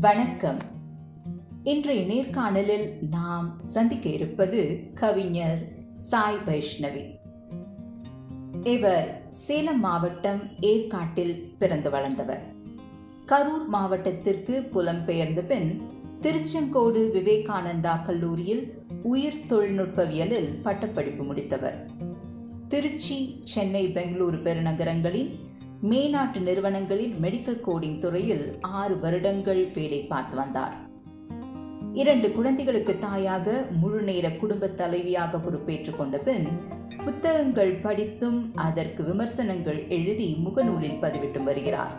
வணக்கம். இன்றைய நேர்காணலில் நாம் சந்திக்க இருப்பது கவிஞர் சாய் வைஷ்ணவி. இவர் சேலம் மாவட்டம் ஏற்காட்டில் பிறந்து வளர்ந்தவர். கரூர் மாவட்டத்திற்கு புலம்பெயர்ந்த பின் திருச்செங்கோடு விவேகானந்தா கல்லூரியில் உயிர் தொழில்நுட்பவியலில் பட்டப்படிப்பு முடித்தவர். திருச்சி சென்னை பெங்களூரு பெருநகரங்களின் மேநாட்டு நிறுவனங்களில் மெடிக்கல் கோடிங் துறையில் ஆறு வருடங்கள் வேலை பார்த்து வந்தார். இரண்டு குழந்தைகளுக்கு தாயாக முழு நேர குடும்ப தலைவியாக பொறுப்பேற்றுக் கொண்ட பின் புத்தகங்கள் படித்தும் அதற்கு விமர்சனங்கள் எழுதி முகநூலில் பதிவிட்டும் வருகிறார்.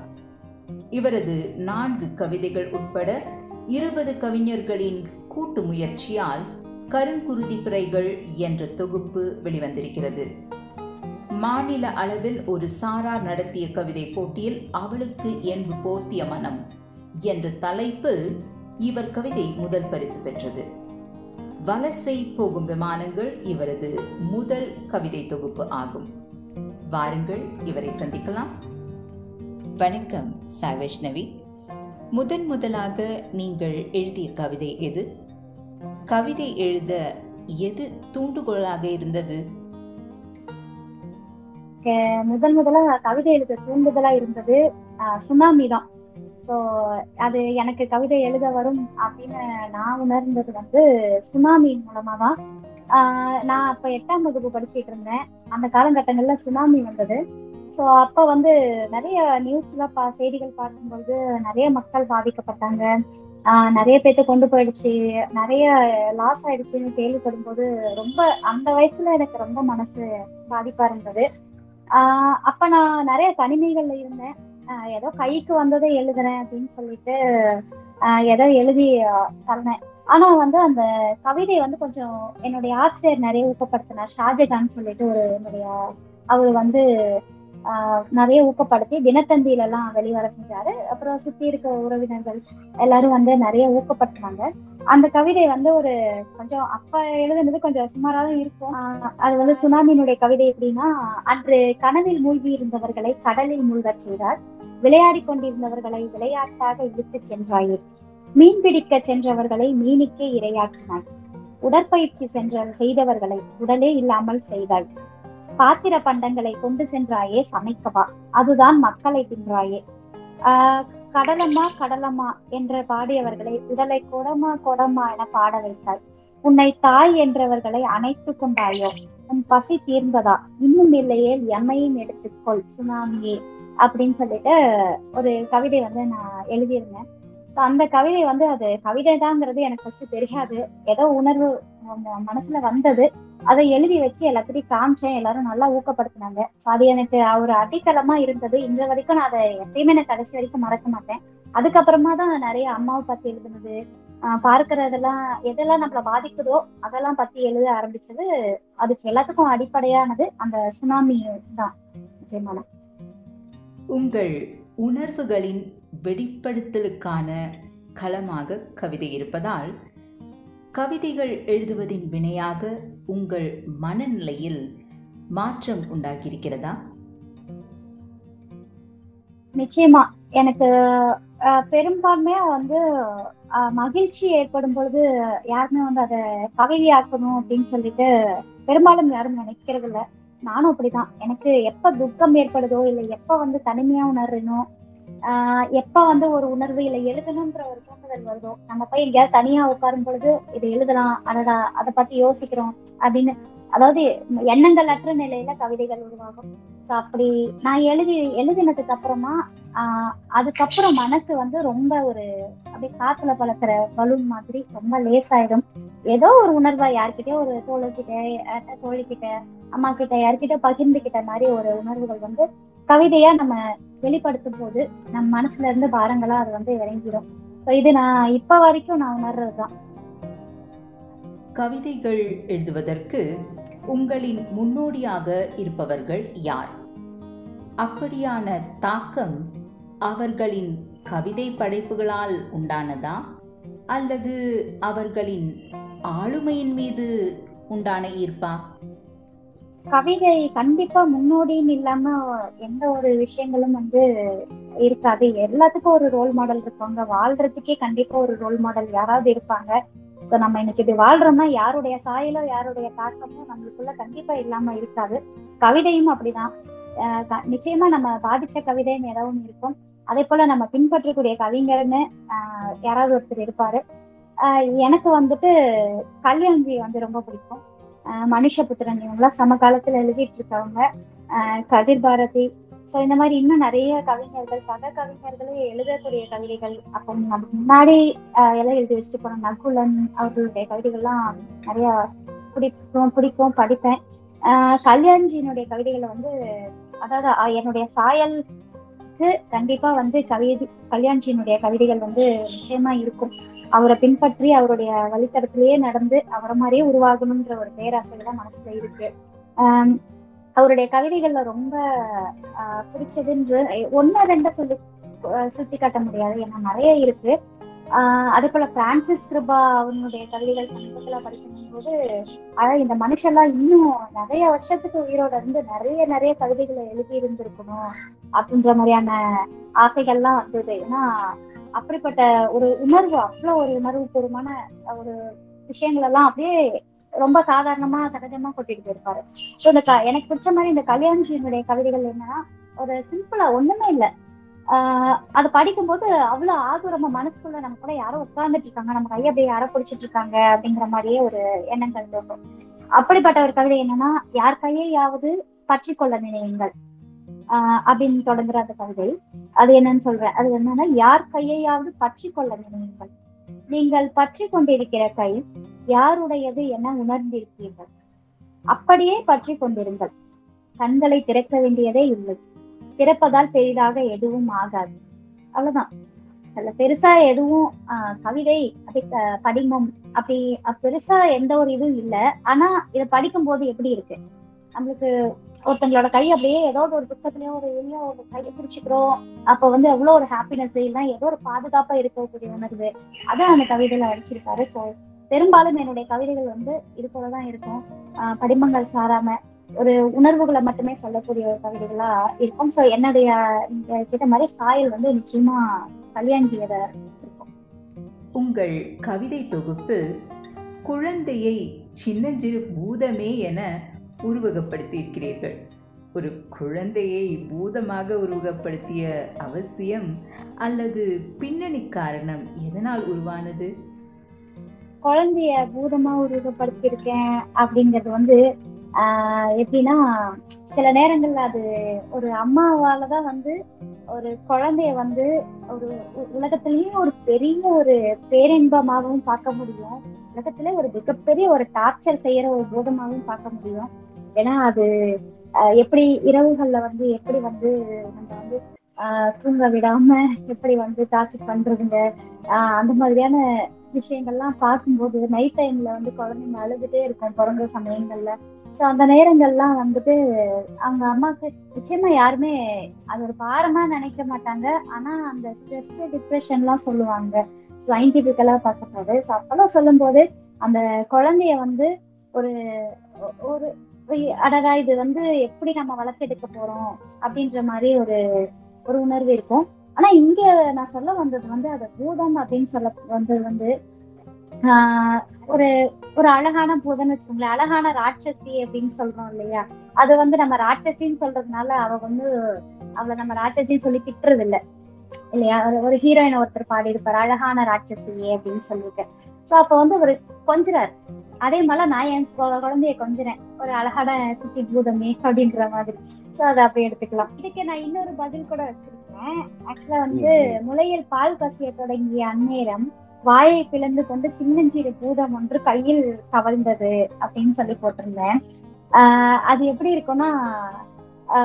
இவரது நான்கு கவிதைகள் உட்பட இருபது கவிஞர்களின் கூட்டு முயற்சியால் கருங்குருதி பிறைகள் என்ற தொகுப்பு வெளிவந்திருக்கிறது. மாநில அளவில் ஒரு சாரார் நடத்திய கவிதை போட்டியில் அவளுக்கு என்பு போர்த்திய மனம் என்ற தலைப்பில் இவர் கவிதை முதல் பரிசு பெற்றது. வலசை போகும் விமானங்கள் இவரது முதல் கவிதை தொகுப்பு ஆகும். வாருங்கள் இவரை சந்திக்கலாம். வணக்கம் சா வைஷ்ணவி முதன் முதலாக நீங்கள் எழுதிய கவிதை எது? கவிதை எழுத எது தூண்டுகோலாக இருந்தது? முதல் முதலா கவிதை எழுத தூண்டுதலா இருந்தது சுனாமி தான். ஸோ அது எனக்கு கவிதை எழுத வரும் அப்படின்னு நான் உணர்ந்தது வந்து சுனாமி மூலமா தான். நான் அப்ப எட்டாம் வகுப்பு படிச்சுட்டு இருந்தேன். அந்த காலகட்டங்கள்ல சுனாமி வந்தது. ஸோ அப்ப வந்து நிறைய நியூஸ்ல பா செய்திகள் பார்க்கும்போது நிறைய மக்கள் பாதிக்கப்பட்டாங்க. நிறைய பேர்த்த கொண்டு போயிடுச்சு. நிறைய லாஸ் ஆயிடுச்சுன்னு கேள்விப்படும் போது ரொம்ப அந்த வயசுல எனக்கு ரொம்ப மனசு பாதிப்பா இருந்தது. ஆஹ் அப்ப நான் நிறைய தனிமைகள்ல இருந்தேன். ஆஹ் ஏதோ கைக்கு வந்ததை எழுதுறேன் அப்படின்னு சொல்லிட்டு ஆஹ் ஏதோ எழுதி ஆஹ் தரேன். ஆனா வந்து அந்த கவிதை வந்து கொஞ்சம் என்னுடைய ஆசிரியர் நிறைய ஊக்கப்படுத்தினார். ஷாஜகான் சொல்லிட்டு ஒரு என்னுடைய அவர் வந்து நிறைய ஊக்கப்படுத்தி தினத்தந்தியில எல்லாம் வெளிவர செஞ்சாரு. அப்புறம் சுத்தி இருக்க உறவினர்கள் எல்லாரும் வந்து நிறைய ஊக்கப்படுத்தினாங்க அந்த கவிதை வந்து ஒரு கொஞ்சம் அப்ப எழுதுனது கொஞ்சம் சுமாராக இருக்கும். ஆஹ் அது வந்து சுனாமியினுடைய கவிதை எப்படின்னா அன்று கனவில் மூழ்கி இருந்தவர்களை கடலில் மூழ்கச் செய்தார். விளையாடி கொண்டிருந்தவர்களை விளையாட்டாக இழுத்து சென்றாயே. மீன் பிடிக்க சென்றவர்களை மீனுக்கே இரையாக்கினாய். உடற்பயிற்சி சென்ற செய்தவர்களை உடலே இல்லாமல் செய்தாய். பாத்திர பண்டங்களை கொண்டு சென்றாயே சமைக்கவா? அதுதான் மக்களை தின்றாயே. ஆஹ் கடலம்மா கடலம்மா என்று பாடியவர்களை உடலை கொடமா கொடமா என பாட வைத்தாய். உன்னை தாய் என்றவர்களை அணைத்து கொண்டாயோ? உன் பசி தீர்ந்ததா? இன்னும் இல்லையே எம்மையும் எடுத்துக்கொள் சுனாமியே அப்படின்னு சொல்லிட்டு ஒரு கவிதை வந்து நான் எழுதியிருந்தேன். அந்த கவிதை வந்து அது கவிதை தாங்கிறது எனக்கு ஃபர்ஸ்ட் தெரியாது. ஏதோ உணர்வு மனசுல வந்தது. அதை எழுதி வச்சு எல்லாத்தையும் காமிச்சேன். எல்லாரும் நல்லா ஊக்கப்படுத்தினாங்க. அது எனக்கு ஒரு அடித்தளமா இருந்தது. இந்த வரைக்கும் நான் அதை எப்பயுமே நான் கடைசி வரைக்கும் மறக்க மாட்டேன். அதுக்கப்புறமா தான் நிறைய அம்மாவை பத்தி எழுதுனது ஆஹ் பார்க்கறதெல்லாம் எதெல்லாம் நம்மள பாதிக்குதோ அதெல்லாம் பத்தி எழுத ஆரம்பிச்சது. அதுக்கு எல்லாத்துக்கும் அடிப்படையானது அந்த சுனாமி தான். நிச்சயமான உங்கள் உணர்வுகளின் வெளிப்படுத்தலுக்கான களமாக கவிதை இருப்பதால் கவிதைகள் எழுதுவதின் வினையாக உங்கள் மனநிலையில் மாற்றம் உண்டாகியிருக்கிறதா? நிச்சயமா. எனக்கு பெரும்பான்மையா வந்து மகிழ்ச்சி ஏற்படும் பொழுது யாருமே வந்து அதை கவிதையாக்கணும் அப்படின்னு சொல்லிட்டு பெரும்பாலும் யாரும் நினைக்கிறது இல்லை நானும் அப்படிதான். எனக்கு எப்ப துக்கம் ஏற்படுதோ இல்லை எப்ப வந்து தனிமையா உணர்றேனோ ஆஹ் எப்ப வந்து ஒரு உணர்வு இல்ல எழுதணுன்ற ஒரு தூண்டுதல் வருதோ நம்ம போய் எங்கேயாவது தனியா உட்காரும் பொழுது இதை எழுதலாம் அடடா அதை பத்தி யோசிக்கிறோம் அப்படின்னு அதாவது எண்ணங்கள் அற்ற நிலையில கவிதைகள் உருவாகும். அப்படி நான் எழுதி எழுதினதுக்கு அப்புறமா ஆஹ் அதுக்கப்புறம் மனசு வந்து ரொம்ப ஒரு அப்படியே காத்துல பழக்கிற பலூன் மாதிரி ரொம்ப லேசாயிடும் ஏதோ ஒரு உணர்வா யார்கிட்டயோ ஒரு தோழர்கிட்ட தோழிக்கிட்ட அம்மா கிட்ட யார்கிட்ட பகிர்ந்துகிட்ட மாதிரி ஒரு உணர்வுகள் வந்து கவிதையா நம்ம வெளிப்படுத்தும் போது நம்ம மனசுல இருந்து பாரங்களா அது வந்து இறங்கிடும் இது நான் இப்ப வரைக்கும் நான் உணர்றதுதான். கவிதைகள் எழுதுவதற்கு உங்களின் முன்னோடியாக இருப்பவர்கள் யார்? அப்படியான தாக்கம் அவர்களின் கவிதை படைப்புகளால் உண்டானதா? அல்லது அவர்களின் ஆளுமையின் மீது உண்டான ஈர்ப்பா? கவிதை கண்டிப்பா முன்னோடின்னு இல்லாம எந்த ஒரு விஷயங்களும் வந்து இருக்காது. எல்லாத்துக்கும் ஒரு ரோல் மாடல் இருப்பாங்க. வாழ்றதுக்கே கண்டிப்பா ஒரு ரோல் மாடல் யாராவது இருப்பாங்க. ஸோ நம்ம இன்னைக்கு இது வாழ்றோம்னா யாருடைய சாயலோ யாருடைய தாக்கமோ நம்மளுக்குள்ள கண்டிப்பா இல்லாம இருக்காது. கவிதையும் அப்படிதான். நிச்சயமா நம்ம பாதிச்ச கவிதைன்னு ஏதாவது இருக்கும். அதே போல நம்ம பின்பற்றக்கூடிய கவிஞர்னு ஆஹ் யாராவது ஒருத்தர் இருப்பாரு. ஆஹ் எனக்கு வந்துட்டு கல்யாண்ஜி வந்து ரொம்ப பிடிக்கும். மனுஷபுத்திரன் இவங்களாம் சமகாலத்துல எழுதிட்டு இருக்கவங்க. ஆஹ் கதிர் பாரதி. ஸோ இந்த மாதிரி இன்னும் நிறைய கவிஞர்கள் சக கவிஞர்களே எழுதக்கூடிய கவிதைகள். அப்போ நமக்கு முன்னாடி ஆஹ் எல்லாம் எழுதி வச்சுட்டு போன நகுலன் அவர்களுடைய கவிதைகள்லாம் நிறைய பிடிக்கும் பிடிக்கும் படிப்பேன். ஆஹ் கல்யாண்ஜியினுடைய கவிதைகளை வந்து அதாவது என்னுடைய என்னுடைய சாயலுக்கு கண்டிப்பா வந்து கவிதை கல்யாண்ஜியினுடைய கவிதைகள் வந்து நிச்சயமா இருக்கும். அவரை பின்பற்றி அவருடைய வழித்தடத்திலேயே நடந்து அவரை மாதிரியே உருவாகணும்ன்ற ஒரு பேராசைகள் தான் மனசுல இருக்கு. ஆஹ் அவருடைய கவிதைகள்ல ரொம்ப ஆஹ் பிடிச்சதுன்ற ஒன்னு ரெண்ட சொல்லி சுட்டி காட்ட முடியாது. ஏன்னா நிறைய இருக்கு. அதே போல பிரான்சிஸ் கிருபா அவனுடைய கவிதைகள் சமீபத்துல படிக்கும் போது ஆனா இந்த மனுஷெல்லாம் இன்னும் நிறைய வருஷத்துக்கு உயிரோட இருந்து நிறைய நிறைய கவிதைகளை எழுதி இருந்திருக்கணும் அப்படின்ற மாதிரியான ஆசைகள்லாம் வந்தது. ஏன்னா அப்படிப்பட்ட ஒரு உணர்வு அவ்வளோ ஒரு உணர்வு பூர்வமான ஒரு விஷயங்கள் எல்லாம் அப்படியே ரொம்ப சாதாரணமா சகஜமா கொட்டிட்டு போயிருப்பாரு. ஸோ இந்த க- எனக்கு பிடிச்ச மாதிரி இந்த கல்யாண்ஜியினுடைய கவிதைகள் என்னன்னா ஒரு சிம்பிளா ஒண்ணுமே இல்லை. ஆஹ் அது படிக்கும்போது அவ்வளவு ஆதுரமா மனசுக்குள்ள நம்ம கூட யாரோ உட்கார்ந்துட்டு இருக்காங்க. நம்ம கையை அப்படியே யாரோ பிடிச்சிட்டு இருக்காங்க அப்படிங்கிற மாதிரியே ஒரு எண்ணங்கள் தோன்றும். அப்படிப்பட்ட ஒரு கவிதை என்னன்னா யார் கையையாவது பற்றி கொள்ள நினையுங்கள். ஆஹ் அப்படின்னு தொடங்குற அந்த கவிதை. அது என்னன்னு சொல்றேன். அது என்னன்னா யார் கையையாவது பற்றி கொள்ள நினையுங்கள். நீங்கள் பற்றி கொண்டிருக்கிற கை யாருடையது என உணர்ந்திருப்பீர்கள். அப்படியே பற்றி கொண்டிருங்கள். கண்களை திறக்க வேண்டியதே இல்லை. திறப்பதால் பெரிதாக எதுவும் ஆகாது. அவ்வளவுதான். அதுல பெருசா எதுவும் ஆஹ் கவிதை அப்படி படிமம் அப்படி பெருசா எந்த ஒரு இதுவும் இல்ல. ஆனா இதை படிக்கும் போது எப்படி இருக்கு? நம்மளுக்கு ஒருத்தங்களோட கை அப்படியே ஏதோ ஒரு துக்கத்துலயோ ஒரு இதுலயோ ஒரு கையை பிடிச்சிக்கிறோம். அப்ப வந்து எவ்வளவு ஒரு ஹாப்பினஸ் இல்லைன்னா ஏதோ ஒரு பாதுகாப்பா இருக்கக்கூடிய உணர்வு. அதான் அந்த கவிதையில அடிச்சிருக்காரு. ஸோ பெரும்பாலும் என்னுடைய கவிதைகள் வந்து இது போலதான் இருக்கும். படிமங்கள் சாராம ஒரு உணர்வுகளை மட்டுமே சொல்லக்கூடிய ஒரு கவிதைகளா இருக்கும். ஸோ என்னுடைய கிட்ட மாதிரி சாயல் வந்து நிச்சயமா இருக்கும். உங்கள் கவிதை தொகுப்பு குழந்தையை சின்னஞ்சிறு பூதமே என உருவகப்படுத்தியிருக்கிறீர்கள். ஒரு குழந்தையை பூதமாக உருவகப்படுத்திய அவசியம் அல்லது பின்னணி காரணம் எதனால் உருவானது? குழந்தைய பூதமா உருவகப்படுத்தியிருக்கேன் அப்படிங்கிறது வந்து எப்படின்னா சில நேரங்கள்ல அது ஒரு அம்மாவாலதான் வந்து ஒரு குழந்தைய வந்து ஒரு உ- உலகத்திலயும் ஒரு பெரிய ஒரு பேரின்பமாகவும் பார்க்க முடியும். உலகத்துல ஒரு மிகப்பெரிய ஒரு டார்ச்சர் செய்யற ஒரு பூதமாகவும் பார்க்க முடியும். ஏன்னா அது எப்படி இரவுகள்ல வந்து எப்படி வந்து நம்ம வந்து ஆஹ் தூங்க விடாம எப்படி வந்து டார்ச்சர் பண்றதுங்க ஆஹ் அந்த மாதிரியான விஷயங்கள்லாம் பார்க்கும்போது நைட் டைம்ல வந்து குழந்தைங்க அழுதுட்டே இருக்கும். பிறந்த சமயங்கள்ல. ஸோ அந்த நேரங்கள்லாம் வந்துட்டு அவங்க அம்மாவுக்கு நிச்சயமா யாருமே அது ஒரு பாரமா நினைக்க மாட்டாங்க. ஆனா அந்த ஸ்ட்ரெஸ் டிப்ரெஷன்லாம் சொல்லுவாங்க. சயின்டிபிக்கலா பார்க்கும்போது. ஸோ அப்பெல்லாம் சொல்லும்போது அந்த குழந்தைய வந்து ஒரு ஒரு அடகா அடடா இது வந்து எப்படி நம்ம வளர்த்தெடுக்க போறோம்? அப்படின்ற மாதிரி ஒரு ஒரு உணர்வு இருக்கும். ஆனா இங்க நான் சொல்ல வந்தது வந்து அது பூதம் அப்படின்னு சொல்ல வந்தது வந்து ஒரு ஒரு அழகான பூதம்னு வச்சுக்கோங்களேன் அழகான ராட்சசி அப்படின்னு சொல்றோம் இல்லையா? அது வந்து நம்ம ராட்சசின்னு சொல்றதுனால அவ வந்து அவளை நம்ம ராட்சசின்னு சொல்லி திட்டுறது இல்ல இல்லையா? ஒரு- ஹீரோயின் ஒருத்தர் பாடி இருப்பாரு அழகான ராட்சசியே அப்படின்னு சொல்லிட்டு. சோ அப்ப வந்து ஒரு கொஞ்சிறாரு. அதே மாதிரி நான் என் குழந்தைய கொஞ்சிறேன். ஒரு அழகான குட்டி பூதமே அப்படின்ற மாதிரி. சோ அதை அப்படி எடுத்துக்கலாம். இதுக்கு நான் இன்னொரு பதில் கூட வச்சிருக்கேன். ஆக்சுவலா வந்து முளையில் பால் கசிய தொடங்கிய அந்நேரம் வாயை பிளந்து கொண்டு சின்னஞ்சிறு பூதம் ஒன்று கையில் கவழ்ந்தது அப்படின்னு சொல்லி போட்டிருந்தேன். ஆஹ் அது எப்படி இருக்கும்னா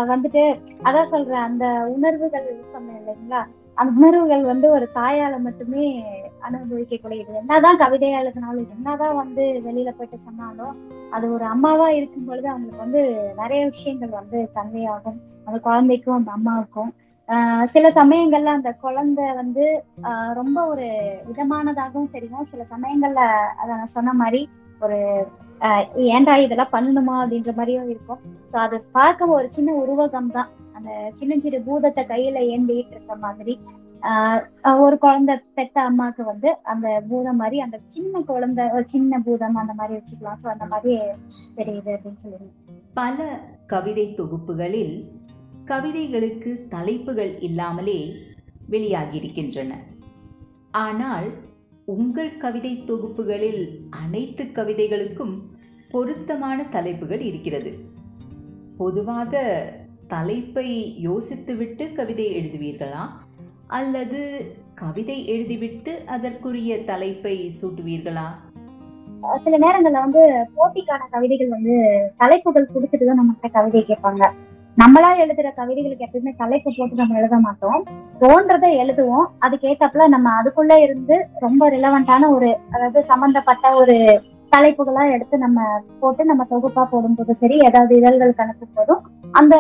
வந்துட்டு அதான் சொல்றேன் அந்த உணர்வுகள் சொன்னேன் இல்லைங்களா? அந்த உணர்வுகள் வந்து ஒரு தாயால மட்டுமே அனுபவிக்கக்கூடியது என்னதான் கவிதை எழுதினாலும் என்னதான் வந்து வெளியில போயிட்டு சொன்னாலும் அது ஒரு அம்மாவா இருக்கும் பொழுது அவங்களுக்கு வந்து நிறைய விஷயங்கள் வந்து கன்வையாகும் அந்த குழந்தைக்கும் அந்த அம்மாவுக்கும். சில சமயங்கள்ல அந்த குழந்தை வந்து ஆஹ் ரொம்ப ஒரு விதமானதாகவும் தெரியும். சில சமயங்கள்ல அத நான் சொன்ன மாதிரி ஒரு ஏன்டா இதெல்லாம் பண்ணணுமா அப்படின்ற மாதிரியும் இருக்கும். ஸோ அது பார்க்க ஒரு சின்ன உருவகம் தான். அந்த சின்ன சிறு பூதத்தை கையில ஏந்திட்டு இருக்க மாதிரி ஆஹ் ஒரு குழந்தை பெத்த அம்மாவுக்கு வந்து அந்த பூதம் மாதிரி அந்த சின்ன குழந்தை ஒரு சின்ன பூதம் அந்த மாதிரி வச்சுக்கலாம். ஸோ அந்த மாதிரி தெரியுது அப்படின்னு சொல்லுங்க பல கவிதை தொகுப்புகளில் கவிதைகளுக்கு தலைப்புகள் இல்லாமலே வெளியாகியிருக்கின்றன. ஆனால் உங்கள் கவிதை தொகுப்புகளில் அனைத்து கவிதைகளுக்கும் பொருத்தமான தலைப்புகள் இருக்கிறது. பொதுவாக தலைப்பை யோசித்துவிட்டு கவிதை எழுதுவீர்களா? அல்லது கவிதை எழுதிவிட்டு அதற்குரிய தலைப்பை சூட்டுவீர்களா? சில நேரங்கள்ல வந்து போட்டிக்கான கவிதைகள் வந்து தலைப்புகள் கொடுத்துட்டு தான் நம்மகிட்ட கவிதை கேட்பாங்க. நம்மளா எழுதுற கவிதைகளுக்கு எப்பயுமே தலைப்பு போட்டு நம்ம எழுத மாட்டோம். தோன்றதை எழுதுவோம். அதுக்கு நம்ம அதுக்குள்ள இருந்து ரொம்ப ரிலவெண்டான ஒரு அதாவது சம்பந்தப்பட்ட ஒரு தலைப்புகளா எடுத்து நம்ம போட்டு நம்ம தொகுப்பா போடும்போது சரி ஏதாவது இதழ்கள் கணக்கு போதும். அந்த